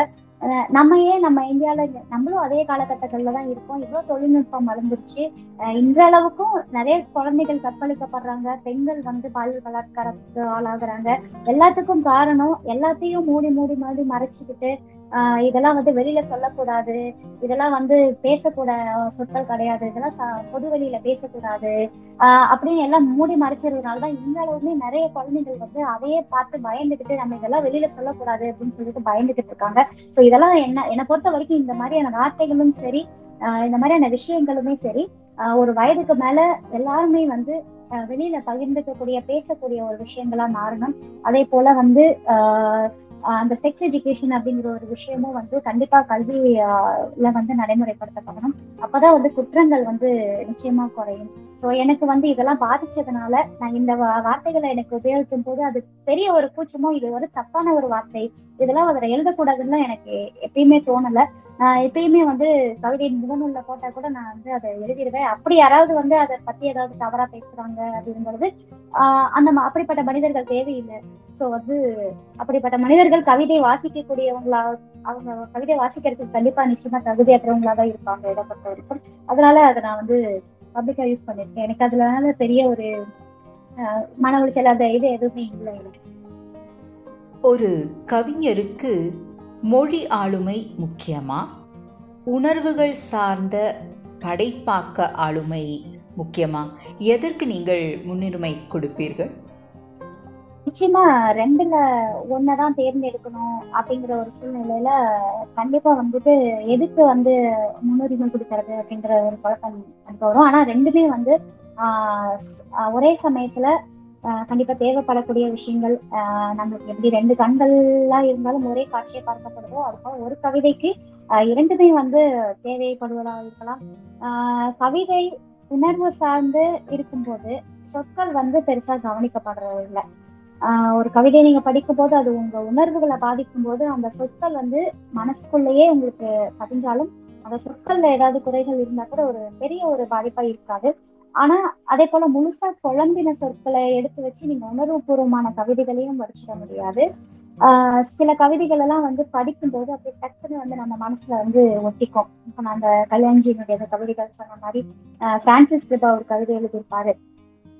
நம்ம ஏன் நம்ம இந்தியால நம்மளும் அதே காலகட்டங்கள்ல தான் இருக்கோம். இவ்வளவு தொழில்நுட்பம் வளர்ந்துருச்சு. அஹ் இன்றளவுக்கும் நிறைய குழந்தைகள் கற்பழிக்கப்படுறாங்க பெண்கள் வந்து பாலியல் பலாத்காரத்துக்கு ஆளாகுறாங்க. எல்லாத்துக்கும் காரணம் எல்லாத்தையும் மூடி மூடி மூடி மறைச்சுக்கிட்டு ஆஹ் இதெல்லாம் வந்து வெளியில சொல்லக்கூடாது. இதெல்லாம் வந்து பேசக்கூட சொற்கள் கிடையாது. இதெல்லாம் பொது வெளியில பேசக்கூடாது. ஆஹ் அப்படின்னு எல்லாம் மூடி மறைச்சதுனாலதான் இந்த அளவுமே நிறைய குழந்தைகள் வந்து அதையே பார்த்து பயந்துகிட்டு நம்ம இதெல்லாம் வெளியில சொல்லக்கூடாது அப்படின்னு சொல்லிட்டு பயந்துகிட்டு இருக்காங்க. சோ இதெல்லாம் என்ன என்னை பொறுத்த வரைக்கும் இந்த மாதிரியான வார்த்தைகளும் சரி ஆஹ் இந்த மாதிரியான விஷயங்களுமே சரி ஆஹ் ஒரு வயதுக்கு மேல எல்லாருமே வந்து ஆஹ் வெளியில பகிர்ந்துக்கக்கூடிய பேசக்கூடிய ஒரு விஷயங்களா மாறணும். அதே போல வந்து ஆஹ் அந்த செக்ஸ் எஜுகேஷன் அப்படிங்கிற ஒரு விஷயமும் வந்து கண்டிப்பா கல்வியில வந்து நடைமுறைப்படுத்தப்படணும். அப்பதான் வந்து குற்றங்கள் வந்து நிச்சயமா குறையும். ஸோ எனக்கு வந்து இதெல்லாம் பாதிச்சதுனால நான் இந்த வார்த்தைகளை எனக்கு உபயோகிக்கும் போது அது பெரிய ஒரு கூச்சமோ இது ஒரு தப்பான ஒரு வார்த்தை. இதெல்லாம் அதில் எழுதக்கூடாதுன்னு எனக்கு எப்பயுமே தோணலை. நான் எப்பயுமே வந்து கவிதையின் முகநூலில் போட்டால் கூட நான் வந்து அதை எழுதிடுவேன். அப்படி யாராவது வந்து அதை பற்றி ஏதாவது தவறாக பேசுகிறாங்க அப்படிங்கிறது அந்த அப்படிப்பட்ட மனிதர்கள் தேவையில்லை. ஸோ வந்து அப்படிப்பட்ட மனிதர்கள் கவிதை வாசிக்கக்கூடியவங்களா அவங்க கவிதை வாசிக்கிறதுக்கு கண்டிப்பா நிச்சயமா தகுதியற்றவங்களா தான் இருப்பாங்க இதை பொறுத்த வரைக்கும் அதனால அதை நான் வந்து பப்ளிக்கா யூஸ் பண்ணிருக்கேன். எனக்கு அதுலனால பெரிய ஒரு ஆஹ் மன உளைச்சல் அந்த இது எதுவுமே இல்லை ஒரு கவிஞருக்கு மொழி ஆளுமை முக்கியமா? உணர்வுகள் சார்ந்த படைப்பாக்க ஆளுமை முக்கியமா? எதற்கு நீங்கள் முன்னுரிமை கொடுப்பீர்கள்? நிச்சயமா ரெண்டுல ஒன்னதான் தேர்ந்தெடுக்கணும் அப்படிங்கிற ஒரு சூழ்நிலையில கண்டிப்பா வந்துட்டு எதுக்கு வந்து முன்னுரிமை கொடுக்கறது அப்படிங்கிற ஒரு குழப்பம் எனக்கு வரும். ஆனா ரெண்டுமே வந்து ஆஹ் ஒரே சமயத்துல ஆஹ் கண்டிப்பா தேவைப்படக்கூடிய விஷயங்கள் நம்மளுக்கு எப்படி ரெண்டு கண்கள்லாம் இருந்தாலும் ஒரே காட்சியை பார்க்கப்படுதோ அதுபோல ஒரு கவிதைக்கு இரண்டுமே வந்து தேவைப்படுவதாக இருக்கலாம். ஆஹ் கவிதை உணர்வு சார்ந்து இருக்கும்போது சொற்கள் வந்து பெருசா கவனிக்கப்படுறது இல்லை ஒரு கவிதையை நீங்க படிக்கும் போது அது உங்க உணர்வுகளை பாதிக்கும் போது அந்த சொற்கள் வந்து மனசுக்குள்ளேயே உங்களுக்கு பதிஞ்சாலும் அந்த சொற்கள்ல ஏதாவது குறைகள் இருந்தா கூட ஒரு பெரிய ஒரு பாதிப்பா இருக்காது. ஆனா அதே போல முழுசா குழம்பின சொற்களை எடுத்து வச்சு நீங்க உணர்வுபூர்வமான கவிதைகளையும் வரிச்சிட முடியாது. ஆஹ் சில கவிதைகள் எல்லாம் வந்து படிக்கும்போது அப்படியே டக்குன்னு வந்து நம்ம மனசுல வந்து ஒட்டிக்கும். இப்ப நான் அந்த கல்யாண்ஜியினுடைய கவிதைகள் சொன்ன மாதிரி ஆஹ் பிரான்சிஸ் கிருபா ஒரு கவிதை எழுதியிருப்பாரு.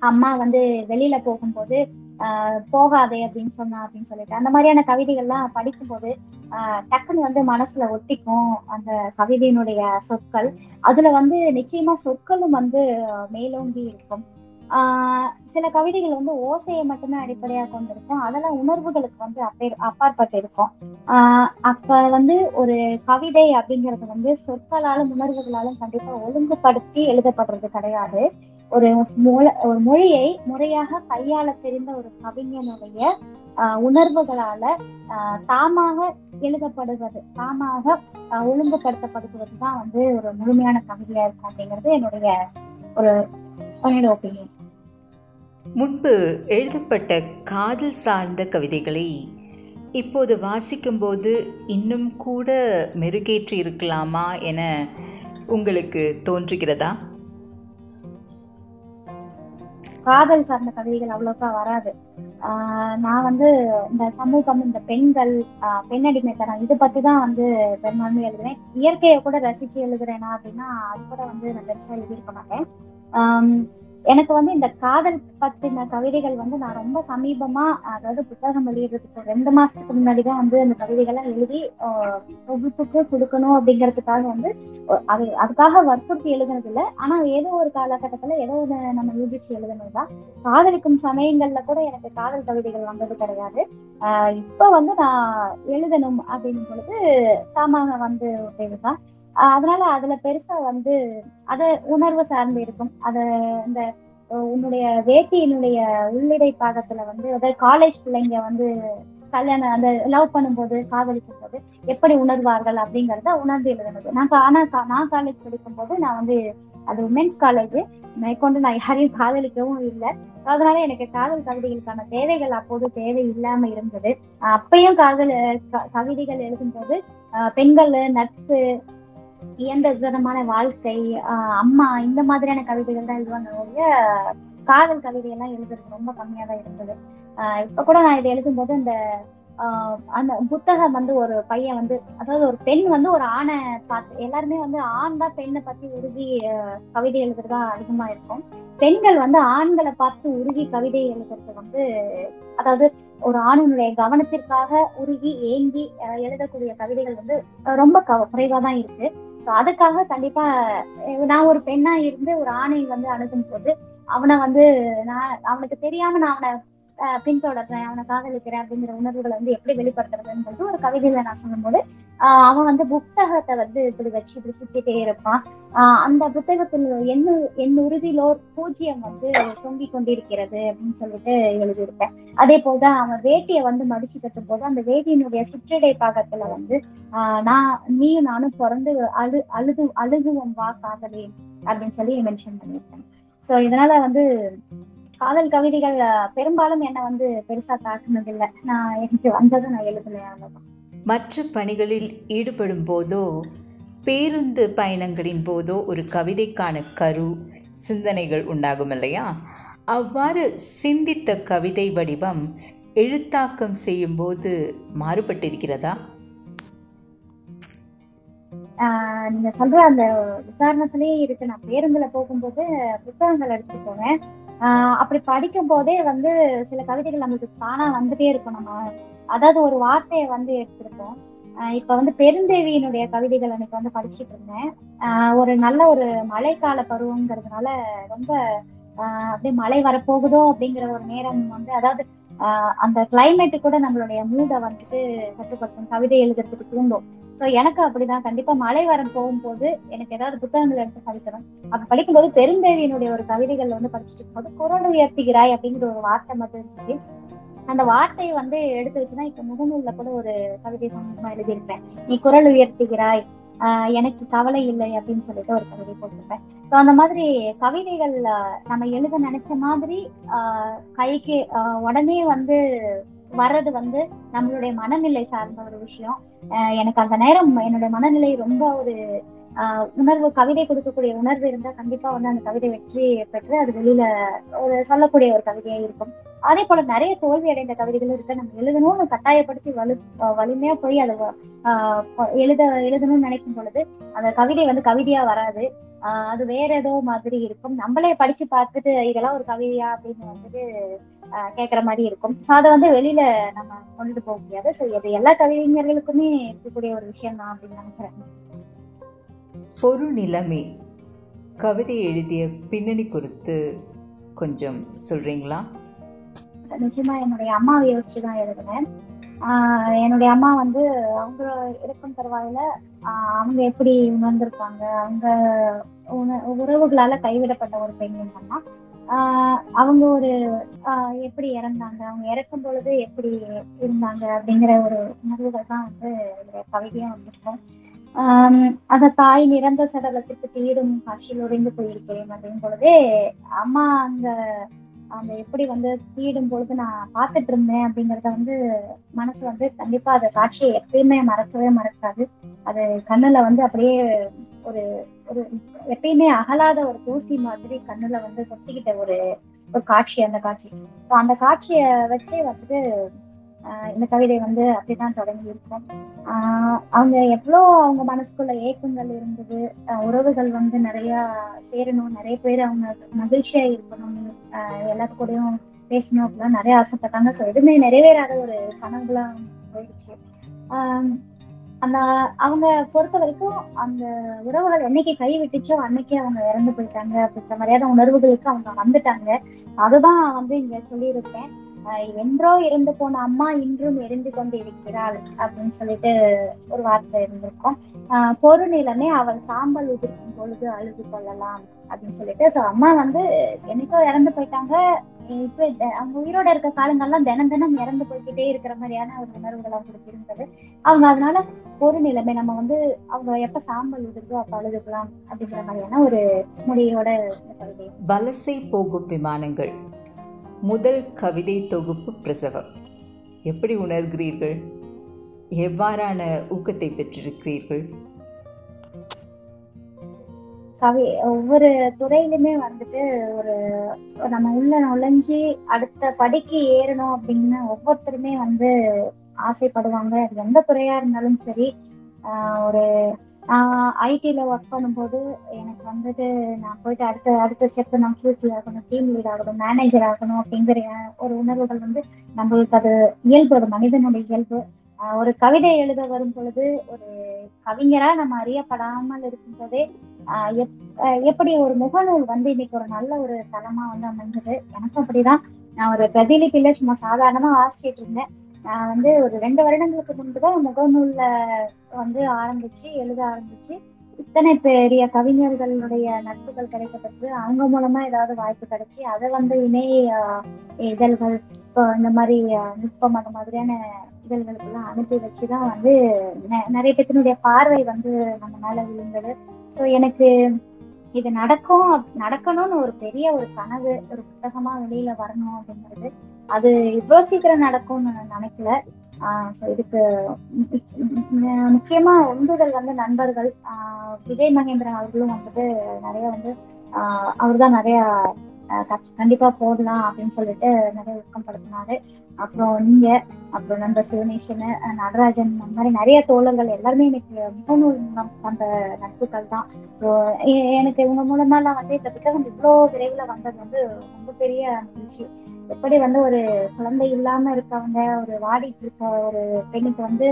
அம்மா வந்து வெளியில போகும்போது ஆஹ் போகாதே அப்படின்னு சொன்னா அப்படின்னு சொல்லிட்டு. அந்த மாதிரியான கவிதைகள்லாம் படிக்கும்போது ஆஹ் டக்குன்னு வந்து மனசுல ஒட்டிக்கும் அந்த கவிதையினுடைய சொற்கள். அதுல வந்து நிச்சயமா சொற்களும் வந்து மேலோங்கி இருக்கும். ஆஹ் சில கவிதைகள் வந்து ஓசையை மட்டுமே அடிப்படையாக கொண்டிருக்கும். அதெல்லாம் உணர்வுகளுக்கு வந்து அப்பே அப்பாற்பட்டு இருக்கும் ஆஹ் அப்ப வந்து ஒரு கவிதை அப்படிங்கிறது வந்து சொற்களாலும் உணர்வுகளாலும் கண்டிப்பா ஒழுங்குபடுத்தி எழுதப்படுறது கிடையாது. ஒரு மொழ- ஒரு மொழியை முறையாக கையாள தெரிந்த ஒரு கவிஞனுடைய உணர்வுகளால தாமாக எழுதப்படுவது தாமாக ஆஹ் ஒழுங்குபடுத்தப்படுவது தான் வந்து ஒரு முழுமையான கவிதையா இருக்கும் அப்படிங்கிறது என்னுடைய ஒரு என்னோட ஒப்பீனியன் முன்பு எழுதப்பட்ட காதல் சார்ந்த கவிதைகளை இப்போது வாசிக்கும்போது இன்னும் கூட மெருகேற்றி இருக்கலாமா என உங்களுக்கு தோன்றுகிறதா? காதல் சார்ந்த கவிதைகள் அவ்வளோக்கா வராது. ஆஹ் நான் வந்து இந்த சமூகம் இந்த பெண்கள் ஆஹ் பெண்ணடிமைத்தனம் இது பத்தி தான் வந்து பெரும்பான்மை எழுதுறேன் இயற்கையை கூட ரசிச்சு எழுதுறேனா அப்படின்னா அது கூட வந்து நான் பெருசா எழுதியிருக்க மாட்டேன். எனக்கு வந்து இந்த காதல் பத்தின கவிதைகள் வந்து நான் ரொம்ப சமீபமா அதாவது புத்தகம் வெளியிடுறதுக்கு ரெண்டு மாசத்துக்கு முன்னாடி தான் வந்து அந்த கவிதைகள்லாம் எழுதி தொகுப்புக்கு கொடுக்கணும் அப்படிங்கிறதுக்காக வந்து அது அதுக்காக வற்புறுத்தி எழுதுனது இல்லை ஆனா ஏதோ ஒரு காலகட்டத்துல ஏதோ ஒன்று நம்ம யூகிச்சு எழுதுனதுதான். காதலிக்கும் சமயங்கள்ல கூட எனக்கு காதல் கவிதைகள் வந்தது கிடையாது. ஆஹ் இப்ப வந்து நான் எழுதணும் அப்படின்னும் பொழுது தாமாக வந்து இதுதான் தான் அதனால அதுல பெருசா வந்து அத உணர்வு சார்ந்து இருக்கும். அத இந்த உன்னுடைய வேட்டியினுடைய உள்ளிடை பாகத்துல வந்து அதாவது காலேஜ் பிள்ளைங்க வந்து கல்யாணம் அந்த லவ் பண்ணும்போது காதலிக்கும் போது எப்படி உணர்வார்கள் அப்படிங்கறத உணர்ந்து எழுதுனது நான் ஆனா நான் காலேஜ் படிக்கும் போது நான் வந்து அது உமென்ஸ் காலேஜ் மேற்கொண்டு நான் யாரையும் காதலிக்கவும் இல்லை. அதனால எனக்கு காதல் கவிதைகளுக்கான தேவைகள் அப்போது தேவை இல்லாம இருந்தது. அப்பயும் காதல் க- கவிதைகள் எழுதும்போது பெண்கள் நட்பு இயந்திரமான வாழ்க்கை அம்மா இந்த மாதிரியான கவிதைகள் தான் எழுதுவாங்க ஒழிய காதல் கவிதையெல்லாம் எழுதுறது ரொம்ப கம்மியா தான் இருந்தது. ஆஹ் இப்ப கூட நான் இதை எழுதும்போது அந்த ஆஹ் அந்த புத்தகம் வந்து ஒரு பையன் வந்து அதாவது ஒரு பெண் வந்து ஒரு ஆணை பார்த்து எல்லாருமே வந்து ஆண் தான் பெண்ணை பத்தி உருகி ஆஹ் கவிதை எழுதுறதா அதிகமா இருக்கும். பெண்கள் வந்து ஆண்களை பார்த்து உருகி கவிதை எழுதுறது வந்து அதாவது ஒரு ஆணினுடைய கவனத்திற்காக உருகி ஏங்கி எழுதக்கூடிய கவிதைகள் வந்து ரொம்ப குறைவா தான் இருக்கு. அதுக்காக கண்டிப்பா நான் ஒரு பெண்ணா இருந்து ஒரு ஆணை வந்து அணுகும் போது அவனை வந்து நான் அவனுக்கு தெரியாம நான் அவனை பின்தொடர்றேன் அவனை காதலிக்கிறேன் அப்படிங்கிற உணர்வுகளை வந்து எப்படி வெளிப்படுத்துறதுன்றது ஒரு கவிதையில நான் சொல்லும்போது ஆஹ் அவன் வந்து புத்தகத்தை வந்து இப்படி வச்சு இப்படி சுத்திட்டே இருப்பான். ஆஹ் அந்த புத்தகத்தில் எண்ணு என் உறுதியிலோர் பூஜ்ஜியம் வந்து தொங்கிக் கொண்டிருக்கிறது அப்படின்னு சொல்லிட்டு எழுதியிருப்பேன். அதே போலதான் அவன் வேட்டியை வந்து மடிச்சு கட்டும் போது அந்த வேட்டியினுடைய சுற்றிடை பாகத்துல வந்து ஆஹ் நான் நீயும் நானும் பிறந்து அழு அழுது அழுகுவோம் வா காதலே அப்படின்னு சொல்லி மென்ஷன் பண்ணியிருக்கேன் ஸோ இதனால வந்து காதல் கவிதைகள் பெரும்பாலும் என்ன வந்து பெருசா தாக்குனதில்லை. நான் எனக்கு வந்ததை நான் அவ்வளவுதான். மற்ற பணிகளில் ஈடுபடும் போதோ பேருந்து பயணங்களின் போதோ ஒரு கவிதைக்கான கரு சிந்தனைகள் உண்டாகும் இல்லையா? அவ்வாறு சிந்தித்த கவிதை வடிவம் எழுத்தாக்கம் செய்யும்போது மாறுபட்டிருக்கிறதா? ஆஹ் நீங்க சொல்ற அந்த உதாரணத்திலேயே இருக்கு. நான் பேருந்துல போகும்போது புத்தகங்கள் எடுத்துட்டு போவேன். ஆஹ் அப்படி படிக்கும் போதே வந்து சில கவிதைகள் நம்மளுக்கு தானா வந்துட்டே இருக்கும். நம்ம அதாவது ஒரு வார்த்தையை வந்து எடுத்திருக்கோம் இப்ப வந்து பெருந்தேவியினுடைய கவிதைகள் அன்னைக்கு வந்து படிச்சுட்டு இருந்தேன். ஒரு நல்ல ஒரு மழைக்கால பருவங்கிறதுனால ரொம்ப அப்படியே மழை வரப்போகுதோ அப்படிங்கிற ஒரு நேரம் வந்து அதாவது அந்த கிளைமேட்டு கூட நம்மளுடைய மூடை வந்துட்டு கட்டுப்படுத்தும். கவிதை எழுதுறதுக்கு தூண்டும். ஸோ எனக்கு அப்படிதான். கண்டிப்பா மலைவாரம் போகும்போது எனக்கு ஏதாவது புத்தகங்கள் எடுத்து படிக்கணும். அப்ப படிக்கும்போது பெருந்தேவியினுடைய ஒரு கவிதைகள் வந்து படிச்சுட்டு இருக்கும்போது குரல் உயர்த்துகிறாய் அப்படிங்கிற ஒரு வார்த்தை மட்டும் இருந்துச்சு. அந்த வார்த்தையை வந்து எடுத்து வச்சுதான் இப்ப முகநூல்ல கூட ஒரு கவிதை சம்பந்தமா எழுதியிருப்பேன். நீ குரல் உயர்த்துகிறாய் ஆஹ் எனக்கு கவலை இல்லை அப்படின்னு சொல்லிட்டு ஒரு கவிதை போட்டிருப்பேன். ஸோ அந்த மாதிரி கவிதைகள் நம்ம எழுத நினைச்ச மாதிரி ஆஹ் கைக்கு ஆஹ் உடனே வந்து வர்றது வந்து நம்மளுடைய மனநிலை சார்ந்த ஒரு விஷயம். எனக்கு அந்த நேரம் என்னுடைய மனநிலை ரொம்ப ஒரு ஆஹ் உணர்வு கவிதை கொடுக்கக்கூடிய உணர்வு இருந்தா கண்டிப்பா வந்து அந்த கவிதை வெற்றி பெற்று அது வெளியில ஒரு சொல்லக்கூடிய ஒரு கவிதையா இருக்கும். அதே போல நிறைய தோல்வி அடைந்த கவிதைகள் இருக்கு. நம்ம எழுதணும்னு கட்டாயப்படுத்தி வலு வலிமையா போய் அதை ஆஹ் எழுத எழுதணும்னு நினைக்கும் பொழுது அந்த கவிதை வந்து கவிதையா வராது. ஆஹ் அது வேற ஏதோ மாதிரி இருக்கும். நம்மளே படிச்சு பார்த்துட்டு இதெல்லாம் ஒரு கவிதையா அப்படின்னு வந்துட்டு ஆஹ் கேட்கிற மாதிரி இருக்கும். அதை வந்து வெளியில நம்ம கொண்டுட்டு போக முடியாது. ஸோ இது எல்லா கவிஞர்களுக்குமே இருக்கக்கூடிய ஒரு விஷயம் தான் அப்படின்னு நினைக்கிறேன். பொருநிலைமை கவிதை எழுதிய பின்னணி குறித்து கொஞ்சம் சொல்றீங்களா? நிச்சயமா என்னுடைய அம்மாவை யோசிச்சு தான் எழுதினேன். என்னுடைய அம்மா வந்து அவங்க இருக்கும் தருவாயில அவங்க எப்படி உணர்ந்திருப்பாங்க அவங்க உண- உறவுகளால கைவிடப்பட்ட ஒரு பெண் அம்மா அவங்க ஒரு எப்படி இறந்தாங்க அவங்க இறக்கும் பொழுது எப்படி இருந்தாங்க அப்படிங்கிற ஒரு உணர்வுகள் தான் வந்து என்னுடைய கவிதையா வந்திருக்கும். அந்த தாய் நிறந்த சடலத்திற்கு தீடும் காட்சியில் உறைந்து போயிருக்கிறேன் அப்படின் பொழுதே அம்மா அந்த அந்த எப்படி வந்து தீடும் பொழுது நான் பார்த்துட்டு இருந்தேன் அப்படிங்கறத வந்து மனசு வந்து கண்டிப்பா அந்த காட்சியை எப்பயுமே மறக்கவே மறக்காது. அது கண்ணுல வந்து அப்படியே ஒரு ஒரு எப்பயுமே அகலாத ஒரு தூசி மாதிரி கண்ணுல வந்து கொட்டிக்கிட்ட ஒரு ஒரு காட்சி அந்த காட்சி. ஸோ அந்த காட்சியை வச்சே வந்துட்டு இந்த கவிதை வந்து அப்படிதான் தொடங்கி இருக்கும் ஆஹ் அவங்க எவ்வளோ அவங்க மனசுக்குள்ள ஏக்கங்கள் இருந்தது ஆஹ் உறவுகள் வந்து நிறைய சேரணும் நிறைய பேர் அவங்க மகிழ்ச்சியா இருக்கணும் ஆஹ் எல்லாத்து கூடயும் பேசணும் அப்படிலாம் நிறைய ஆசைப்பட்டாங்க. ஸோ எதுவுமே நிறைவேறாத ஒரு கனவுலாம் போயிடுச்சு. ஆஹ் அந்த அவங்க பொறுத்த வரைக்கும் அந்த உறவுகள் என்னைக்கு கை விட்டுச்சோ அன்னைக்கே அவங்க இறந்து போயிட்டாங்க அப்படின்ற மாதிரியான உணர்வுகளுக்கு அவங்க வந்துட்டாங்க. அதுதான் வந்து இங்க சொல்லியிருக்கேன். என்றோ இறந்து போன அம்மா இன்றும் எரிந்து கொண்டு இருக்கிறாள் அப்படின்னு சொல்லிட்டு ஒரு வார்த்தை இருந்திருக்கும். ஆஹ் பொருநிலமே அவள் சாம்பல் உதிர்க்கும் பொழுது அழுது கொள்ளலாம் அப்படின்னு சொல்லிட்டு. ஸோ அம்மா வந்து என்னைக்கோ இறந்து போயிட்டாங்க. இப்ப அவங்க உயிரோட இருக்க காலங்கள்லாம் தினம் தினம் இறந்து போய்கிட்டே இருக்கிற மாதிரியான ஒரு உணர்வுகள் அவங்களுக்கு இருந்தது. அவங்க அதனால ஒரு நிலைமை நம்ம வந்து அவங்க எப்ப சாம்பல் உதிர்தோ அப்ப அழுதுக்கலாம் அப்படிங்கிற மாதிரியான ஒரு முடியோட வலசை போகும் விமானங்கள். முதல் கவிதை தொகுப்பு பிரசவம். எப்படி உணர்கிறீர்கள்? எவ்வாறான ஊக்கத்தை பெற்றிருக்கிறீர்கள்? கவி ஒவ்வொரு துறையிலுமே வந்துட்டு ஒரு நம்ம உள்ள நுழைஞ்சு அடுத்த படிக்கு ஏறணும் அப்படின்னு ஒவ்வொருத்தருமே வந்து ஆசைப்படுவாங்க. அது எந்த துறையா இருந்தாலும் சரி ஆஹ் ஒரு ஐடியில் ஒர்க் பண்ணும்போது எனக்கு வந்துட்டு நான் போயிட்டு அடுத்த அடுத்த ஸ்டெப் நான் ஃபியூச்சர் ஆகணும் டீம் லீட் ஆகணும் மேனேஜர் ஆகணும் அப்படிங்கிற ஒரு உணர்வுகள் வந்து நம்மளுக்கு அது இயல்பு ஒரு மனிதனுடைய இயல்பு. ஒரு கவிதை எழுத வரும் பொழுது ஒரு கவிஞரா நம்ம அறியப்படாமல் இருக்கும் போதே எப்- எப்படி ஒரு முகநூல் வந்து இன்னைக்கு ஒரு நல்ல ஒரு தளமா வந்து அமைஞ்சது எனக்கும் அப்படிதான். நான் ஒரு பிரதிலிபில சும்மா சாதாரணமா வாசிச்சிட்டு இருந்தேன். நான் வந்து ஒரு ரெண்டு வருடங்களுக்கு முன்புதான் முகநூல்ல வந்து ஆரம்பிச்சு எழுத ஆரம்பிச்சு இத்தனை பெரிய கவிஞர்களுடைய நட்புகள் கிடைக்கப்பட்டு அவங்க மூலமா ஏதாவது வாய்ப்பு கிடைச்சி அதை வந்து இணைய இதழ்கள் இப்போ இந்த மாதிரி நுட்பம் அந்த மாதிரியான இதழ்களுக்கெல்லாம் அனுப்பி வச்சுதான் வந்து நெ- நிறைய பேத்தினுடைய பார்வை வந்து நம்ம மேல விழுந்தது. ஸோ எனக்கு இது நடக்கும் நடக்கணும்னு ஒரு பெரிய ஒரு கனவு ஒரு புத்தகமா வெளியில வரணும் அப்படிங்கிறது அது இவ்வளவு சீக்கிரம் நடக்கும்னு நான் நினைக்கல. ஸோ இதுக்கு முக்கியமா உந்துதல் வந்து நண்பர்கள். விஜய் மகேந்திரன் அவர்களும் வந்துட்டு நிறைய வந்து அவர் தான் நிறைய கண்டிப்பா போடலாம் அப்படின்னு சொல்லிட்டு நிறைய ஊக்கப்படுத்தினாரு அப்புறம் நீங்க அப்புறம் நண்பர் சிவனேஷன் நடராஜன் அந்த மாதிரி நிறைய தோழர்கள் எல்லாருமே எனக்கு முகநூல் மூலம் அந்த நட்புகள் தான். எனக்கு இவங்க மூலமா நான் வந்து இந்த புத்தகம் இவ்வளோ விரைவில் வந்தது வந்து ரொம்ப பெரிய மகிழ்ச்சி. எப்படி வந்து ஒரு குழந்தை இல்லாம இருக்கவங்க ஒரு வாடிட்டு இருக்க ஒரு பெண்ணுக்கு வந்து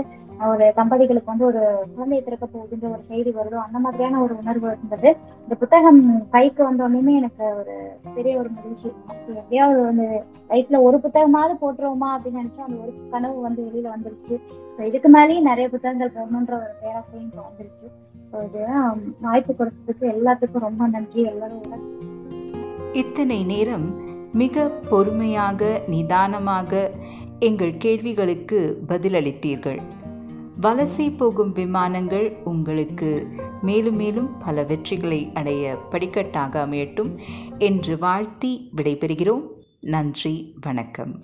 ஒரு தம்பதிகளுக்கு வந்து ஒரு குழந்தையை பிறக்க போகுதுன்ற ஒரு செய்தி வருதோ அந்த மாதிரியான ஒரு உணர்வு இருந்தது. இந்த புத்தகம் கைக்கு வந்தோடனே எனக்கு ஒரு பெரிய ஒரு மகிழ்ச்சி. எப்படியாவது வந்து லைஃப்ல ஒரு புத்தகமாவது போட்டுருவோமா அப்படின்னு நினைச்சா அந்த ஒரு கனவு வந்து வெளியில வந்துருச்சு. இதுக்கு மேலேயும் நிறைய புத்தகங்கள் போடணுன்ற ஒரு பேராசையும் வந்துருச்சு. இது வாய்ப்பு கொடுத்ததுக்கு எல்லாத்துக்கும் ரொம்ப நன்றி. எல்லாரும் இத்தனை நேரம் மிக பொறுமையாக நிதானமாக எங்கள் கேள்விகளுக்கு பதிலளித்தீர்கள். வலசை போகும் விமானங்கள் உங்களுக்கு மேலும் மேலும் பல வெற்றிகளை அடைய படிக்கட்டாக அமையட்டும் என்று வாழ்த்தி விடைபெறுகிறோம். நன்றி வணக்கம்.